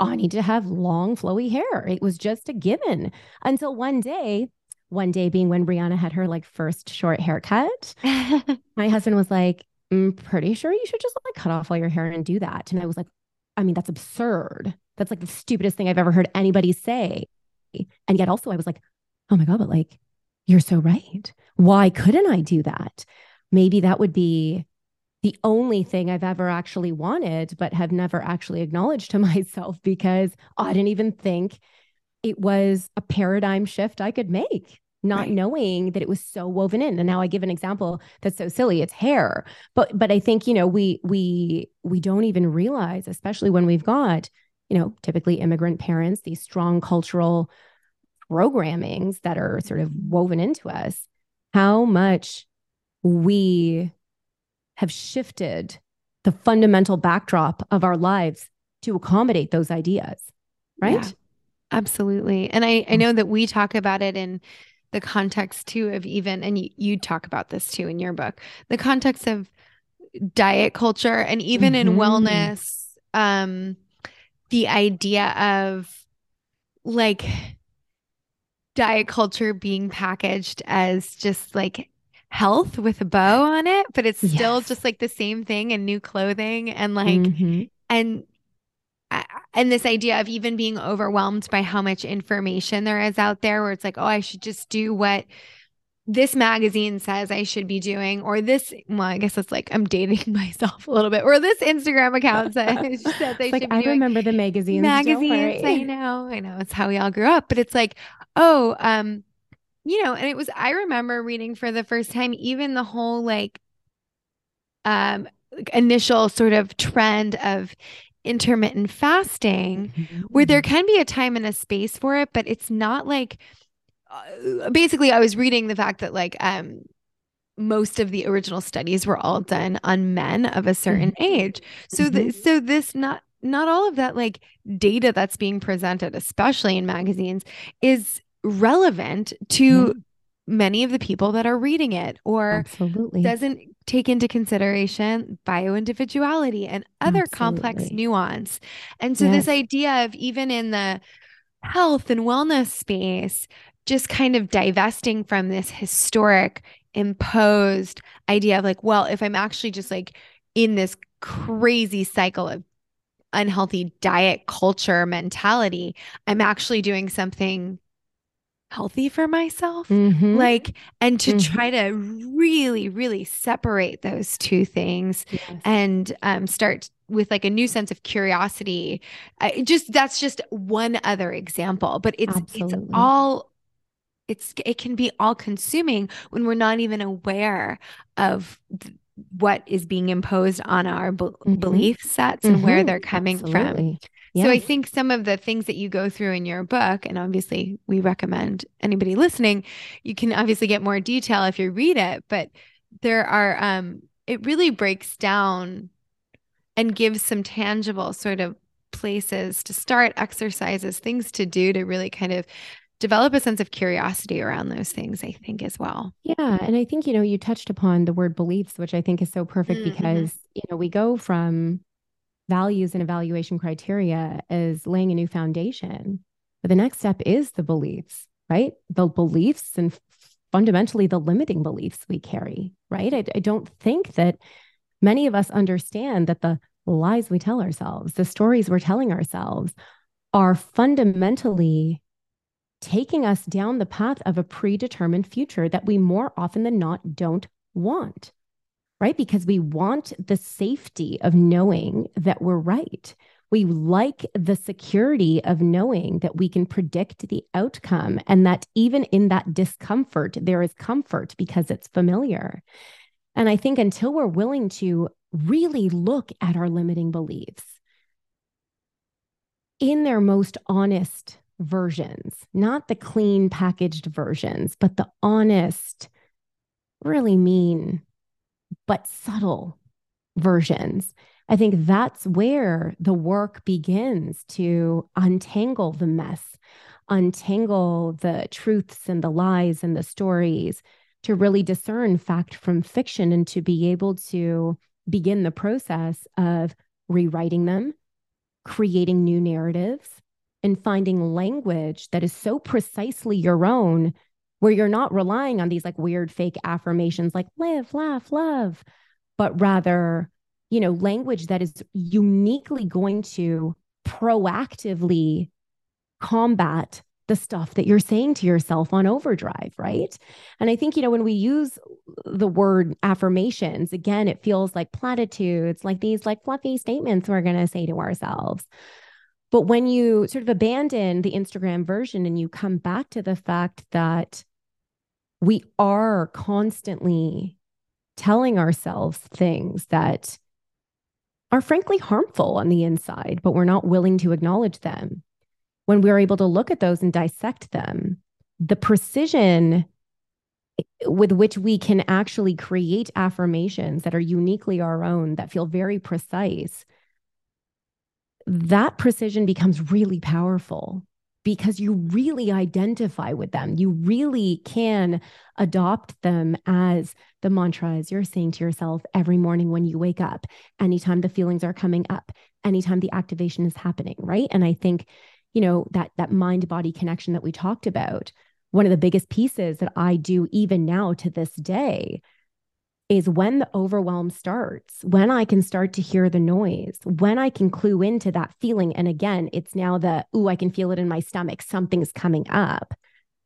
C: I need to have long, flowy hair. It was just a given until one day, one day being when Brianna had her like first short haircut, my husband was like, I'm pretty sure you should just like cut off all your hair and do that. And I was like, I mean, that's absurd. That's like the stupidest thing I've ever heard anybody say. And yet also I was like, oh my God, but like, you're so right. Why couldn't I do that? Maybe that would be the only thing I've ever actually wanted, but have never actually acknowledged to myself because I didn't even think it was a paradigm shift I could make not right. knowing that it was so woven in. And now i give an example that's so silly. It's hair. But but i think you know we we we don't even realize especially when we've got you know typically immigrant parents these strong cultural programmings that are sort of woven into us how much we have shifted the fundamental backdrop of our lives to accommodate those ideas right? Yeah,
A: absolutely. And i i mm. know that we talk about it in the context too of even and you, you talk about this too in your book the context of diet culture and even mm-hmm. in wellness um the idea of like diet culture being packaged as just like health with a bow on it but it's still yes. just like the same thing and new clothing and like mm-hmm. and and this idea of even being overwhelmed by how much information there is out there where it's like oh i should just do what this magazine says I should be doing, or this, well, I guess it's like I'm dating myself a little bit, or this Instagram account says,
C: like, I remember the magazines.
A: Magazines, I know, I know. It's how we all grew up, but it's like, oh, um, you know, and it was, I remember reading for the first time, even the whole like, um, initial sort of trend of intermittent fasting, mm-hmm. where there mm-hmm. can be a time and a space for it, but it's not like, uh, basically I was reading the fact that like um most of the original studies were all done on men of a certain mm-hmm. age. So mm-hmm. the, so this not not all of that like data that's being presented especially in magazines is relevant to mm-hmm. Many of the people that are reading it or
C: Absolutely.
A: doesn't take into consideration bioindividuality and other Absolutely. complex nuance. And so yes. this idea of even in the health and wellness space just kind of divesting from this historic imposed idea of like, well, if I'm actually just like in this crazy cycle of unhealthy diet culture mentality, I'm actually doing something healthy for myself. Mm-hmm. Like, and to mm-hmm. try to really, really separate those two things yes. and um, start with like a new sense of curiosity. I just that's just one other example, but it's Absolutely. it's all it's it can be all consuming when we're not even aware of th- what is being imposed on our mm-hmm. belief sets and mm-hmm. where they're coming Absolutely. from. Yes. So I think some of the things that you go through in your book, and obviously we recommend anybody listening, you can obviously get more detail if you read it, but there are um it really breaks down and gives some tangible sort of places to start exercises things to do to really kind of develop a sense of curiosity around those things, I think, as well.
C: Yeah. And I think, you know, you touched upon the word beliefs, which I think is so perfect mm-hmm. because, you know, we go from values and evaluation criteria as laying a new foundation. But the next step is the beliefs, right? The beliefs and fundamentally the limiting beliefs we carry, right? I, I don't think that many of us understand that the lies we tell ourselves, the stories we're telling ourselves are fundamentally taking us down the path of a predetermined future that we more often than not don't want, right? Because we want the safety of knowing that we're right. We like the security of knowing that we can predict the outcome and that even in that discomfort, there is comfort because it's familiar. And I think until we're willing to really look at our limiting beliefs in their most honest versions, not the clean packaged versions, but the honest, really mean, but subtle versions. I think that's where the work begins to untangle the mess, untangle the truths and the lies and the stories, to really discern fact from fiction and to be able to begin the process of rewriting them, creating new narratives, and finding language that is so precisely your own where you're not relying on these like weird fake affirmations like live, laugh, love, but rather, you know, language that is uniquely going to proactively combat the stuff that you're saying to yourself on overdrive, right? And I think, you know, when we use the word affirmations, again, it feels like platitudes, like these like fluffy statements we're going to say to ourselves. But when you sort of abandon the Instagram version and you come back to the fact that we are constantly telling ourselves things that are frankly harmful on the inside, but we're not willing to acknowledge them. When we're able to look at those and dissect them, the precision with which we can actually create affirmations that are uniquely our own, that feel very precise, that precision becomes really powerful because you really identify with them. You really can adopt them as the mantras you're saying to yourself every morning when you wake up, anytime the feelings are coming up, anytime the activation is happening, right? And I think, you know, that that mind body connection that we talked about, one of the biggest pieces that I do even now to this day is when the overwhelm starts, when I can start to hear the noise, when I can clue into that feeling. And again, it's now the, ooh, I can feel it in my stomach. Something's coming up.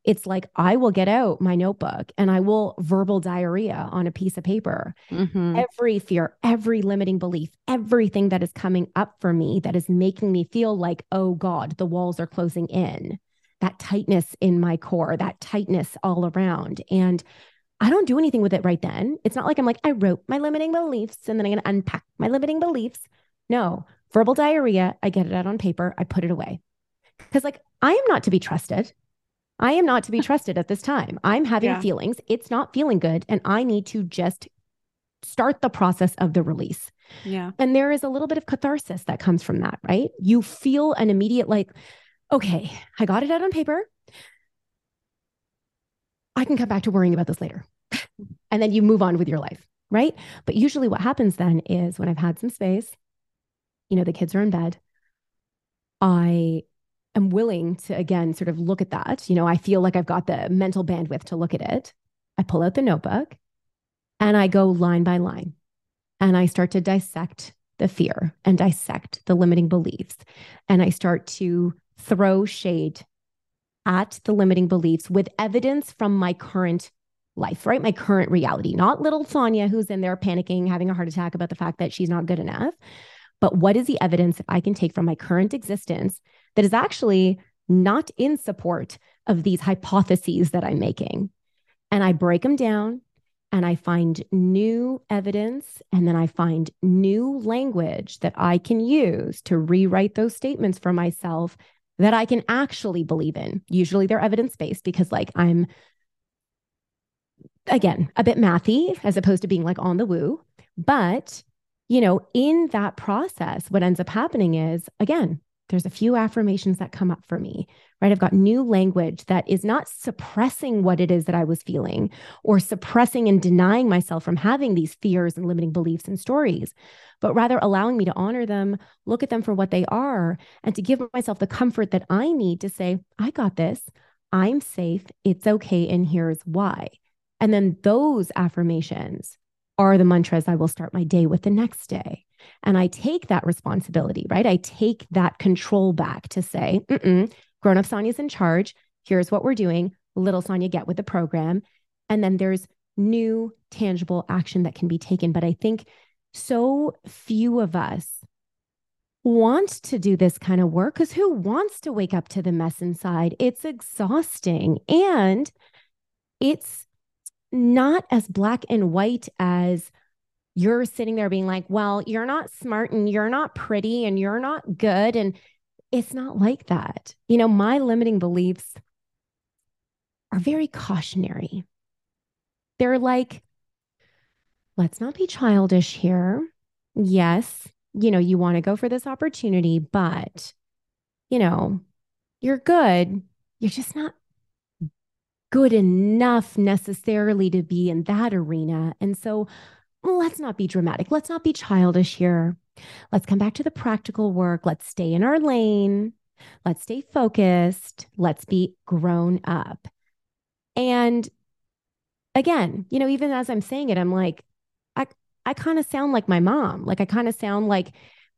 C: It's like I will get out my notebook and I will verbal diarrhea on a piece of paper. Mm-hmm. Every fear, every limiting belief, everything that is coming up for me that is making me feel like, oh God, the walls are closing in, that tightness in my core, that tightness all around. And I don't do anything with it right then. It's not like I'm like, I wrote my limiting beliefs and then I'm going to unpack my limiting beliefs. No, verbal diarrhea, I get it out on paper, I put it away. Because, like, I am not to be trusted. I am not to be trusted at this time. I'm having yeah. feelings. It's not feeling good. And I need to just start the process of the release.
B: Yeah.
C: And there is a little bit of catharsis that comes from that, right? You feel an immediate, like, okay, I got it out on paper. I can come back to worrying about this later. And then you move on with your life, right? But usually what happens then is when I've had some space, you know, the kids are in bed, I am willing to again sort of look at that. You know, I feel like I've got the mental bandwidth to look at it. I pull out the notebook and I go line by line and I start to dissect the fear and dissect the limiting beliefs. And I start to throw shade at the limiting beliefs with evidence from my current life, right? My current reality, not little Sonia who's in there panicking, having a heart attack about the fact that she's not good enough. But what is the evidence that I can take from my current existence that is actually not in support of these hypotheses that I'm making? And I break them down and I find new evidence and then I find new language that I can use to rewrite those statements for myself that I can actually believe in. Usually they're evidence based because, like, I'm, again, a bit mathy as opposed to being like on the woo. But, you know, in that process, what ends up happening is, again, there's a few affirmations that come up for me, right? I've got new language that is not suppressing what it is that I was feeling or suppressing and denying myself from having these fears and limiting beliefs and stories, but rather allowing me to honor them, look at them for what they are, and to give myself the comfort that I need to say, I got this. I'm safe. It's okay. And here's why. And then those affirmations are the mantras I will start my day with the next day. And I take that responsibility, right? I take that control back to say, grown up Sonia's in charge. Here's what we're doing. Little Sonia, get with the program. And then there's new tangible action that can be taken. But I think so few of us want to do this kind of work because who wants to wake up to the mess inside? It's exhausting and it's not as black and white as you're sitting there being like, well, you're not smart and you're not pretty and you're not good. And it's not like that. You know, my limiting beliefs are very cautionary. They're like, let's not be childish here. Yes, you know, you want to go for this opportunity, but, you know, you're good. You're just not good enough necessarily to be in that arena. And so let's not be dramatic. Let's not be childish here. Let's come back to the practical work. Let's stay in our lane. Let's stay focused. Let's be grown up. And again, you know, even as I'm saying it, I'm like, I, I kind of sound like my mom. Like I kind of sound like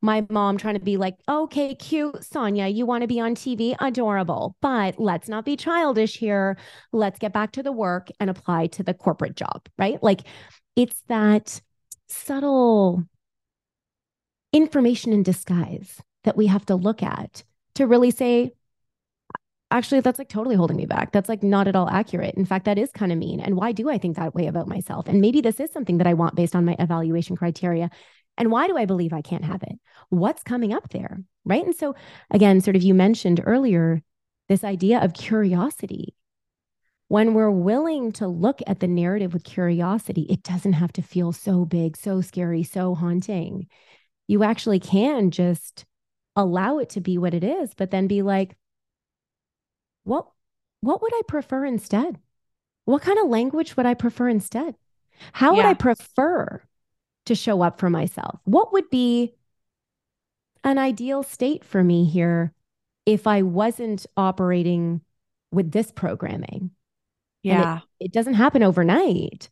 C: my mom trying to be like, okay, cute, Sonia, you want to be on TV? Adorable. But let's not be childish here. Let's get back to the work and apply to the corporate job, right? Like it's that subtle information in disguise that we have to look at to really say, actually, that's like totally holding me back. That's like not at all accurate. In fact, that is kind of mean. And why do I think that way about myself? And maybe this is something that I want based on my evaluation criteria. And why do I believe I can't have it? What's coming up there? Right. And so, again, sort of you mentioned earlier this idea of curiosity when we're willing to look at the narrative with curiosity, it doesn't have to feel so big, so scary, so haunting. You actually can just allow it to be what it is, but then be like, what, what would I prefer instead? What kind of language would I prefer instead? How yeah. would I prefer to show up for myself? What would be an ideal state for me here if I wasn't operating with this programming?
B: Yeah.
C: It, it, doesn't happen overnight,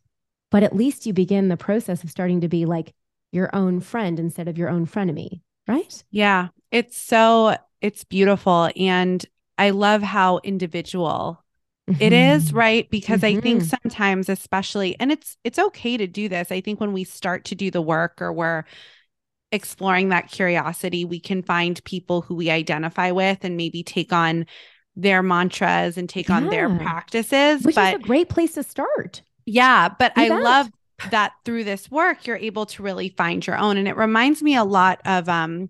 C: but at least you begin the process of starting to be like your own friend instead of your own frenemy, right?
B: Yeah. It's so it's beautiful and I love how individual Mm-hmm. It is mm-hmm. right because mm-hmm. I think mm-hmm. sometimes especially and it's it's okay to do this. I think when we start to do the work or we're exploring that curiosity, we can find people who we identify with and maybe take on their mantras and take yeah. on their practices.
C: Which but, is a great place to start.
B: Yeah, but I love that through this work you're able to really find your own and it reminds me a lot of um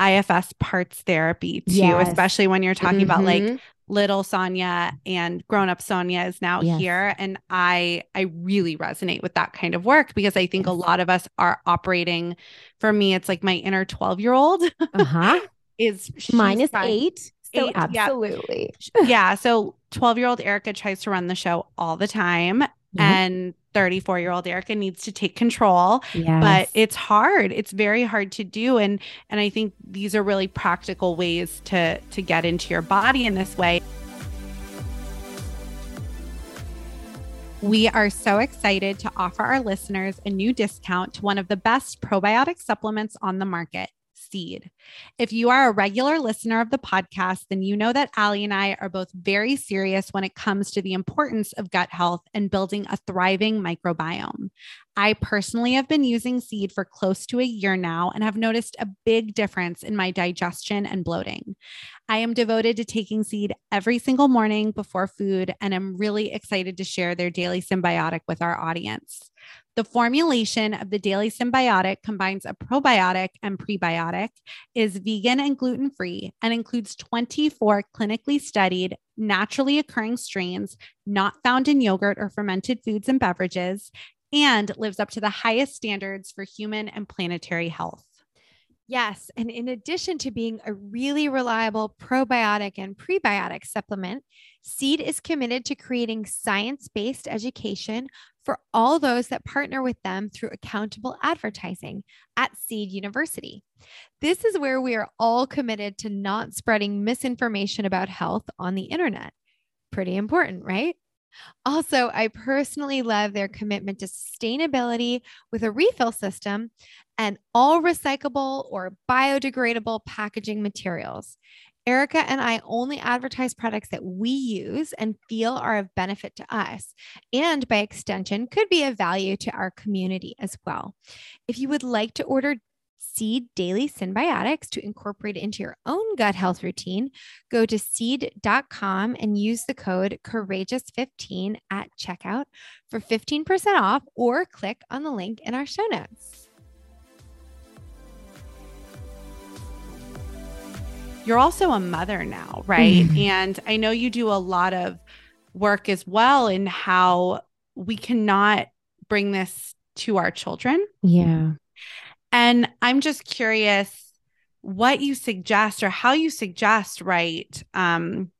B: IFS parts therapy too, yes. especially when you're talking mm-hmm. about like mm-hmm little Sonia and grown up Sonia is now yes. here. And I I really resonate with that kind of work because I think yes. a lot of us are operating for me, it's like my inner 12 year old uh-huh. is
C: minus eight. So eight, absolutely.
B: Yeah. yeah. So 12 year old Erica tries to run the show all the time. Mm-hmm. And 34 year old Erica needs to take control. Yes. But it's hard. It's very hard to do. And and I think these are really practical ways to to get into your body in this way. We are so excited to offer our listeners a new discount to one of the best probiotic supplements on the market. Seed. If you are a regular listener of the podcast, then you know that Aly and I are both very serious when it comes to the importance of gut health and building a thriving microbiome. I personally have been using Seed for close to a year now and have noticed a big difference in my digestion and bloating. I am devoted to taking Seed every single morning before food, and I'm really excited to share their daily synbiotic with our audience. The formulation of the Daily Synbiotic combines a probiotic and prebiotic, is vegan and gluten free, and includes 24 clinically studied, naturally occurring strains not found in yogurt or fermented foods and beverages, and lives up to the highest standards for human and planetary health.
A: Yes. And in addition to being a really reliable probiotic and prebiotic supplement, Seed is committed to creating science based education for all those that partner with them through accountable advertising at Seed University. This is where we are all committed to not spreading misinformation about health on the internet. Pretty important, right? Also, I personally love their commitment to sustainability with a refill system and all recyclable or biodegradable packaging materials. Erica and I only advertise products that we use and feel are of benefit to us, and by extension, could be of value to our community as well. If you would like to order Seed Daily Synbiotics to incorporate into your own gut health routine, go to seed.com and use the code courageous15 at checkout for 15% off or click on the link in our show notes.
B: You're also a mother now, right? Mm-hmm. And I know you do a lot of work as well in how we cannot bring this to our children.
C: Yeah.
B: And I'm just curious what you suggest or how you suggest, right? Um,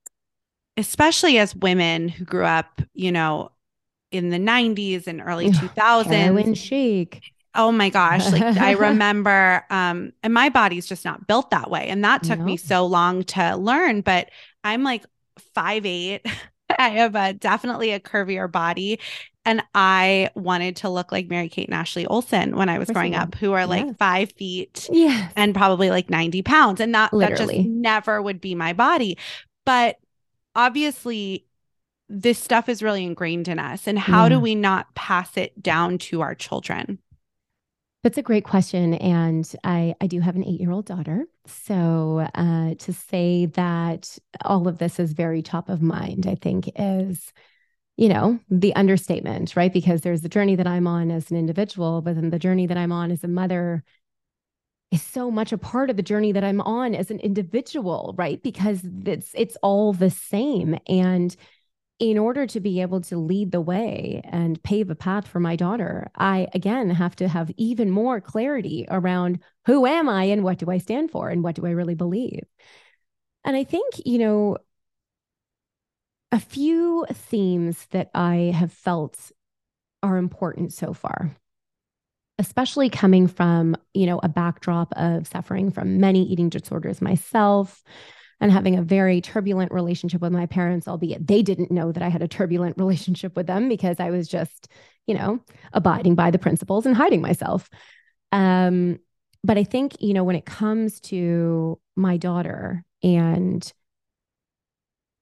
B: especially as women who grew up, you know, in the 90s and early 2000s.
C: Heroin chic.
B: Oh my gosh. Like I remember, um, and my body's just not built that way. And that took me so long to learn, but I'm like five eight. I have a definitely a curvier body. And I wanted to look like Mary Kate and Ashley Olsen when I was growing up, who are like five feet and probably like 90 pounds. And that, that just never would be my body. But obviously, this stuff is really ingrained in us. And how yeah. do we not pass it down to our children?
C: That's a great question. And I, I do have an eight year old daughter. So uh, to say that all of this is very top of mind, I think is you know, the understatement, right? Because there's the journey that I'm on as an individual, but then the journey that I'm on as a mother is so much a part of the journey that I'm on as an individual, right? Because it's it's all the same. And in order to be able to lead the way and pave a path for my daughter, I again have to have even more clarity around who am I and what do I stand for and what do I really believe. And I think, you know, a few themes that I have felt are important so far especially coming from you know a backdrop of suffering from many eating disorders myself and having a very turbulent relationship with my parents albeit they didn't know that I had a turbulent relationship with them because I was just you know, abiding by the principles and hiding myself. Um, but I think, you know, when it comes to my daughter and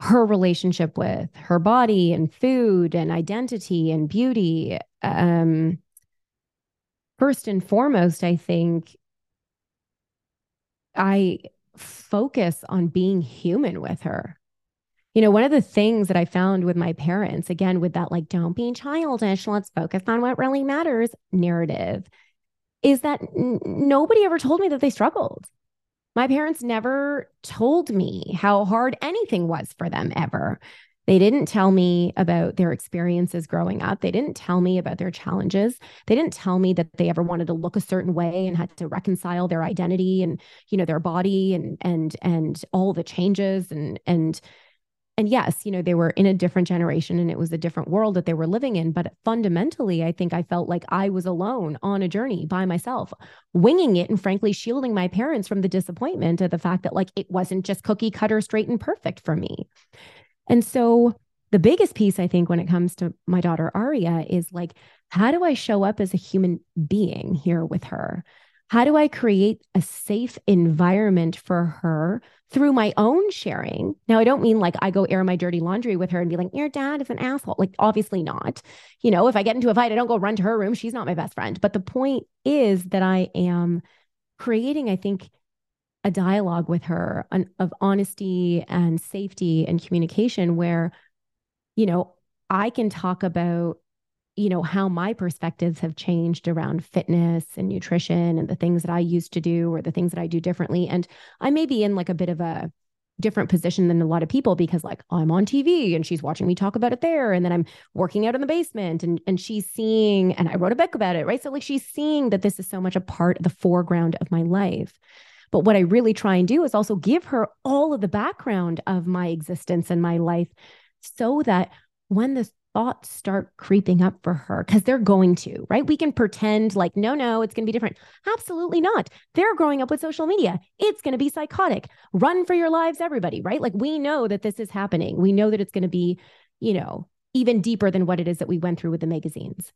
C: her relationship with her body and food and identity and beauty, um, first and foremost, I think I focus on being human with her. You know, one of the things that I found with my parents, again, with that like, don't be childish, let's focus on what really matters narrative, is that n- nobody ever told me that they struggled. My parents never told me how hard anything was for them ever. They didn't tell me about their experiences growing up. They didn't tell me about their challenges. They didn't tell me that they ever wanted to look a certain way and had to reconcile their identity and, you know, their body and and and all the changes and and and yes, you know, they were in a different generation and it was a different world that they were living in. But fundamentally, I think I felt like I was alone on a journey by myself, winging it and frankly shielding my parents from the disappointment of the fact that like it wasn't just cookie cutter straight and perfect for me. And so the biggest piece, I think, when it comes to my daughter Aria is like, how do I show up as a human being here with her? How do I create a safe environment for her through my own sharing? Now, I don't mean like I go air my dirty laundry with her and be like, your dad is an asshole. Like, obviously not. You know, if I get into a fight, I don't go run to her room. She's not my best friend. But the point is that I am creating, I think, a dialogue with her on, of honesty and safety and communication where, you know, I can talk about you know, how my perspectives have changed around fitness and nutrition and the things that I used to do or the things that I do differently. And I may be in like a bit of a different position than a lot of people because like I'm on TV and she's watching me talk about it there and then I'm working out in the basement and and she's seeing and I wrote a book about it right so like she's seeing that this is so much a part of the foreground of my life but what I really try and do is also give her all of the background of my existence and my life so that when the thoughts start creeping up for her because they're going to, right? We can pretend like, no, no, it's going to be different. Absolutely not. They're growing up with social media. It's going to be psychotic. Run for your lives, everybody, right? Like we know that this is happening. We know that it's going to be, you know, even deeper than what it is that we went through with the magazines.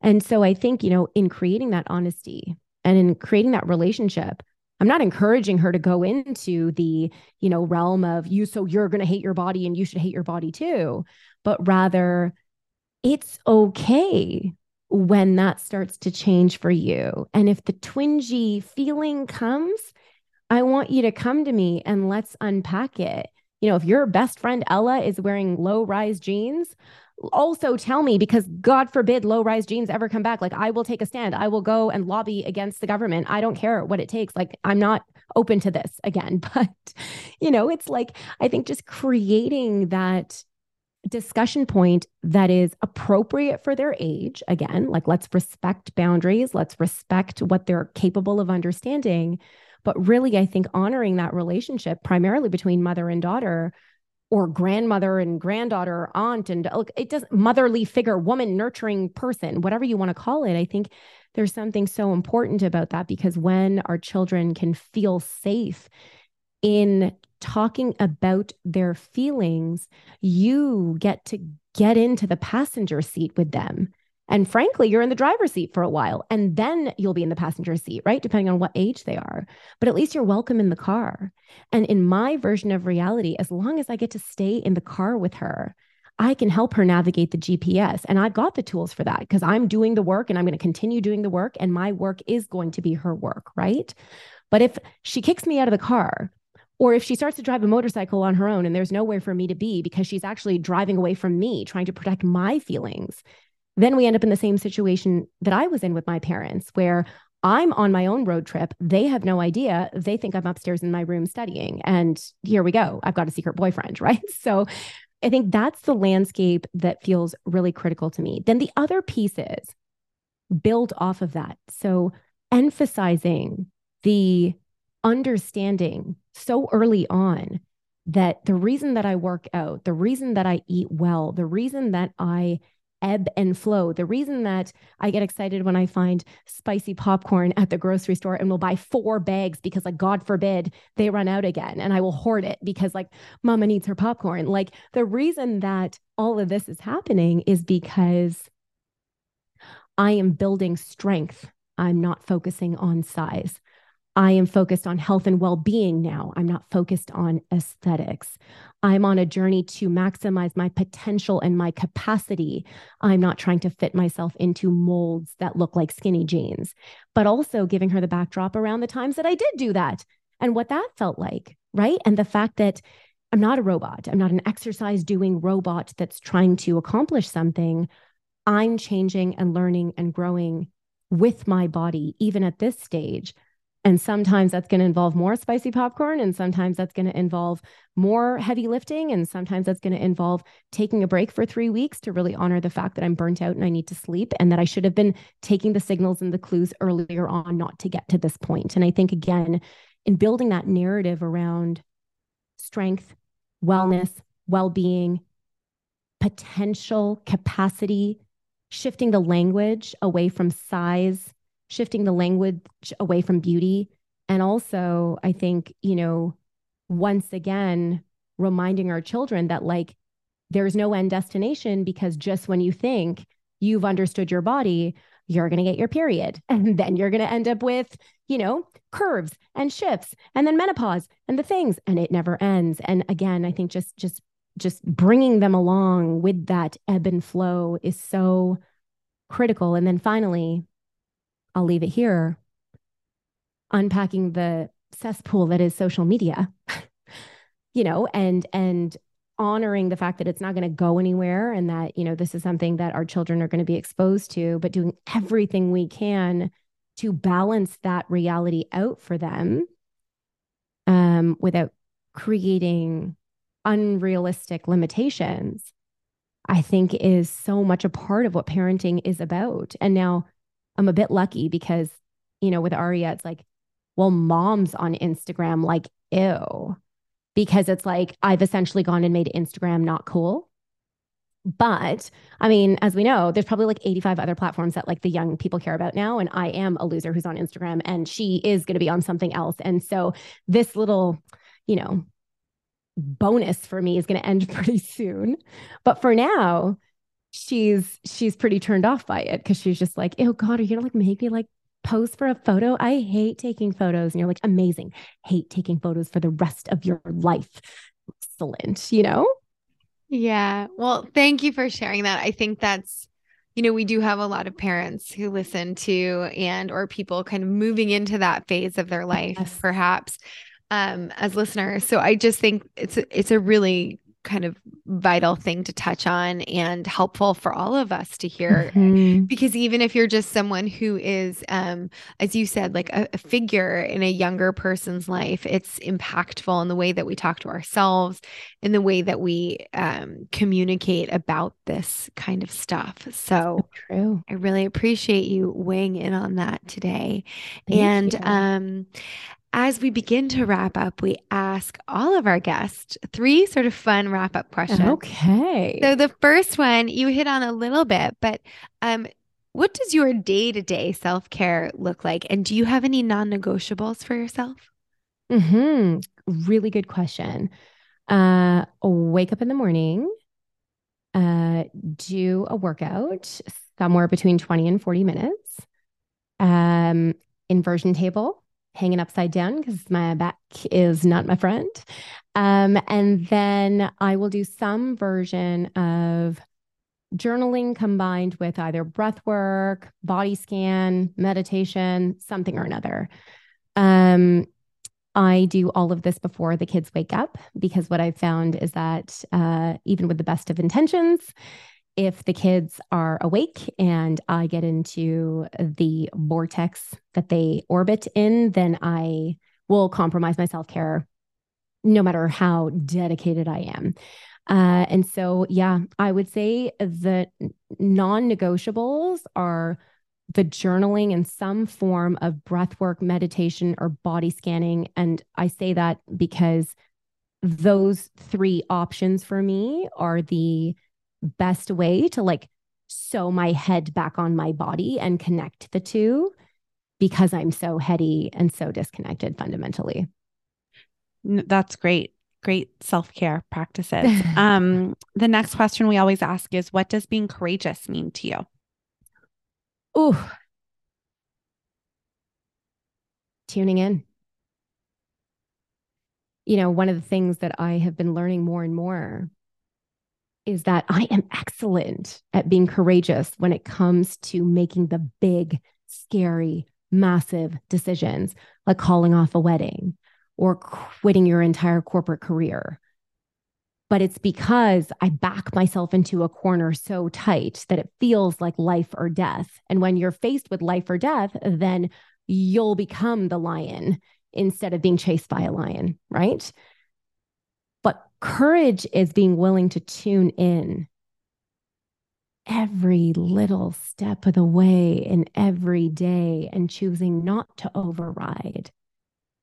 C: And so I think, you know, in creating that honesty and in creating that relationship, I'm not encouraging her to go into the, you know, realm of you so you're going to hate your body and you should hate your body too but rather it's okay when that starts to change for you. And if the twingy feeling comes, I want you to come to me and let's unpack it. You know, if your best friend Ella is wearing low rise jeans, also tell me because God forbid low rise jeans ever come back. Like, I will take a stand. I will go and lobby against the government. I don't care what it takes. Like, I'm not open to this again. But, you know, it's like, I think just creating that discussion point that is appropriate for their age. Again, like let's respect boundaries, let's respect what they're capable of understanding. But really, I think honoring that relationship primarily between mother and daughter or grandmother and granddaughter, aunt, and look, it does motherly figure, woman, nurturing person, whatever you want to call it. I think there's something so important about that because when our children can feel safe in talking about their feelings, you get to get into the passenger seat with them. And frankly, you're in the driver's seat for a while, and then you'll be in the passenger seat, right? Depending on what age they are. But at least you're welcome in the car. And in my version of reality, as long as I get to stay in the car with her, I can help her navigate the GPS. And I've got the tools for that because I'm doing the work and I'm going to continue doing the work. And my work is going to be her work, right? But if she kicks me out of the car or if she starts to drive a motorcycle on her own and there's nowhere for me to be because she's actually driving away from me, trying to protect my feelings, then we end up in the same situation that I was in with my parents, where I'm on my own road trip. They have no idea. They think I'm upstairs in my room studying. And here we go. I've got a secret boyfriend, right? So I think that's the landscape that feels really critical to me. Then the other pieces build off of that. So emphasizing the understanding so early on that the reason that I work out, the reason that I eat well, the reason that I ebb and flow, the reason that I get excited when I find spicy popcorn at the grocery store and will buy four bags because, like, God forbid they run out again and I will hoard it because, like, mama needs her popcorn. Like, the reason that all of this is happening is because I am building strength. I'm not focusing on size. I am focused on health and well being now. I'm not focused on aesthetics. I'm on a journey to maximize my potential and my capacity. I'm not trying to fit myself into molds that look like skinny jeans, but also giving her the backdrop around the times that I did do that and what that felt like. Right. And the fact that I'm not a robot, I'm not an exercise doing robot that's trying to accomplish something. I'm changing and learning and growing with my body, even at this stage and sometimes that's going to involve more spicy popcorn, and sometimes that's going to involve more heavy lifting, and sometimes that's going to involve taking a break for three weeks to really honor the fact that I'm burnt out and I need to sleep, and that I should have been taking the signals and the clues earlier on not to get to this point. And I think, again, in building that narrative around strength, wellness, well being, potential, capacity, shifting the language away from size shifting the language away from beauty. And also, I think, you know, once again, reminding our children that like there's no end destination because just when you think you've understood your body, you're going to get your period. And then you're going to end up with, you know, curves and shifts and then menopause and the things and it never ends. And again, I think just, just, just bringing them along with that ebb and flow is so critical. And then finally, I'll leave it here, unpacking the cesspool that is social media, you know, and, and, honoring the fact that it's not going to go anywhere and that you know this is something that our children are going to be exposed to but doing everything we can to balance that reality out for them um, without creating unrealistic limitations i think is so much a part of what parenting is about. And now I'm a bit lucky because, you know, with Aria, it's like, well, mom's on Instagram, like, ew, because it's like I've essentially gone and made Instagram not cool. But I mean, as we know, there's probably like 85 other platforms that like the young people care about now. And I am a loser who's on Instagram and she is going to be on something else. And so this little, you know, bonus for me is going to end pretty soon. But for now, she's she's pretty turned off by it because she's just like, oh God, are you gonna like make me like pose for a photo? I hate taking photos. And you're like, amazing. Hate taking photos for the rest of your life. Excellent, you know?
A: Yeah. Well, thank you for sharing that. I think that's you know we do have a lot of parents who listen to and or people kind of moving into that phase of their life yes. perhaps um as listeners so i just think it's it's a really kind of vital thing to touch on and helpful for all of us to hear mm-hmm. because even if you're just someone who is um as you said like a, a, figure in a younger person's life it's impactful in the way that we talk to ourselves in the way that we um communicate about this kind of stuff so, so
C: true
A: i really appreciate you weighing in on that today Thank and you. um as we begin to wrap up, we ask all of our guests three sort of fun wrap up questions.
C: Okay.
A: So the first one you hit on a little bit, but um, what does your day to day self care look like? And do you have any non negotiables for yourself?
C: Hmm. Really good question. Uh, wake up in the morning. Uh, do a workout somewhere between 20 and 40 minutes. Um, inversion table hanging upside down because my back is not my friend. Um, and then I will do some version of journaling combined with either breath work, body scan, meditation, something or another. Um, I do all of this before the kids wake up because what I've found is that uh, even with the best of intentions, if the kids are awake and I get into the vortex that they orbit in, then I will compromise my self care no matter how dedicated I am. Uh, and so, yeah, I would say the non negotiables are the journaling and some form of breath work, meditation, or body scanning. And I say that because those three options for me are the best way to like sew my head back on my body and connect the two because I'm so heady and so disconnected fundamentally.
B: That's great. Great self-care practices. um, the next question we always ask is what does being courageous mean to you?
C: Ooh. Tuning in. You know, one of the things that I have been learning more and more is that I am excellent at being courageous when it comes to making the big, scary, massive decisions like calling off a wedding or quitting your entire corporate career. But it's because I back myself into a corner so tight that it feels like life or death. And when you're faced with life or death, then you'll become the lion instead of being chased by a lion, right? Courage is being willing to tune in every little step of the way in every day and choosing not to override,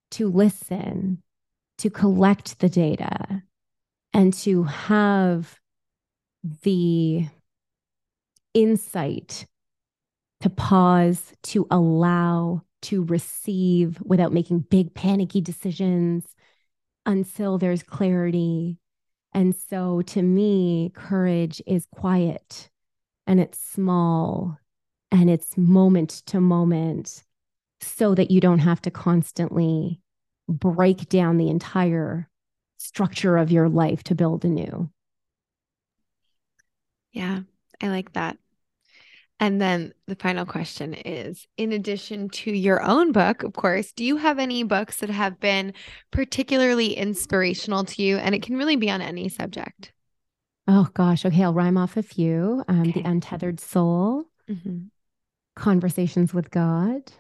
C: to listen, to collect the data, and to have the insight to pause, to allow, to receive without making big panicky decisions until there's clarity. And so to me, courage is quiet and it's small and it's moment to moment so that you don't have to constantly break down the entire structure of your life to build anew.
A: Yeah, I like that. And then the final question is in addition to your own book, of course, do you have any books that have been particularly inspirational to you? And it can really be on any subject.
C: Oh gosh. Okay, I'll rhyme off a few. Um, okay. The Untethered Soul, mm-hmm. Conversations with God,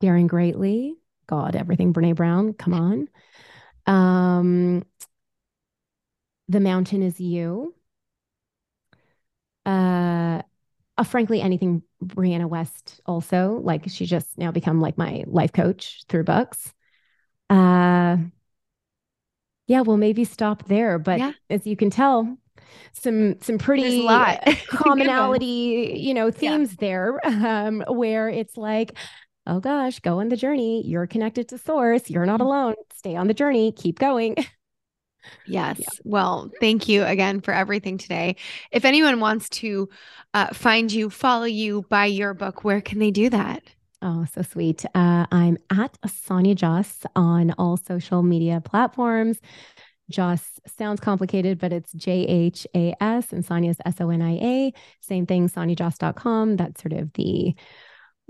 C: Daring Greatly, God, Everything, Brene Brown, come on. Um, the Mountain is You. Uh, uh, frankly, anything Brianna Wiest also. Like she just now become like my life coach through books. Uh, yeah, well, maybe stop there. But yeah. as you can tell, some some pretty lot. commonality, you know, themes yeah. there um, where it's like, oh gosh, go on the journey. You're connected to source. You're not mm-hmm. alone. Stay on the journey. Keep going.
A: Yes. Yeah. Well, thank you again for everything today. If anyone wants to uh, find you, follow you, buy your book, where can they do that?
C: Oh, so sweet. Uh, I'm at Sonia Jhas on all social media platforms. Jhas sounds complicated, but it's J H A S and Sonia's S O N I A. Same thing, soniajhas.com. That's sort of the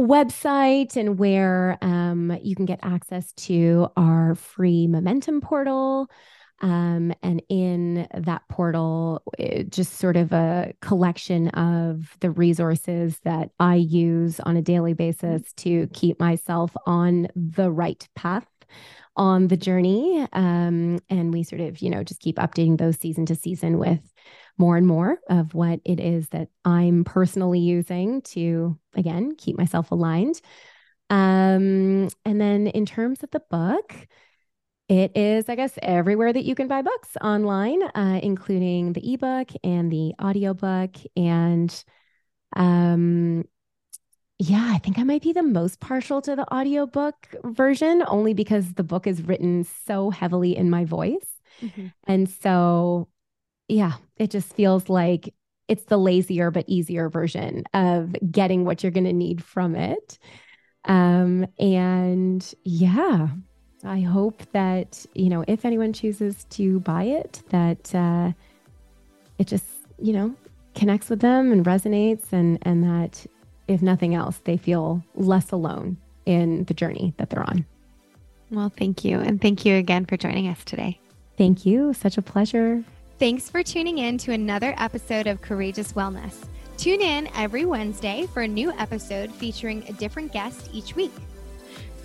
C: website and where um, you can get access to our free momentum portal. Um, and in that portal, just sort of a collection of the resources that I use on a daily basis to keep myself on the right path on the journey. Um, and we sort of, you know, just keep updating those season to season with more and more of what it is that I'm personally using to, again, keep myself aligned. Um, and then in terms of the book, it is, I guess, everywhere that you can buy books online, uh, including the ebook and the audiobook. And um, yeah, I think I might be the most partial to the audiobook version, only because the book is written so heavily in my voice. Mm-hmm. And so, yeah, it just feels like it's the lazier but easier version of getting what you're going to need from it. Um, and yeah, I hope that, you know, if anyone chooses to buy it, that uh, it just, you know, connects with them and resonates and and that if nothing else, they feel less alone in the journey that they're on.
A: Well, thank you. And thank you again for joining us today.
C: Thank you. Such a pleasure.
A: Thanks for tuning in to another episode of Courageous Wellness. Tune in every Wednesday for a new episode featuring a different guest each week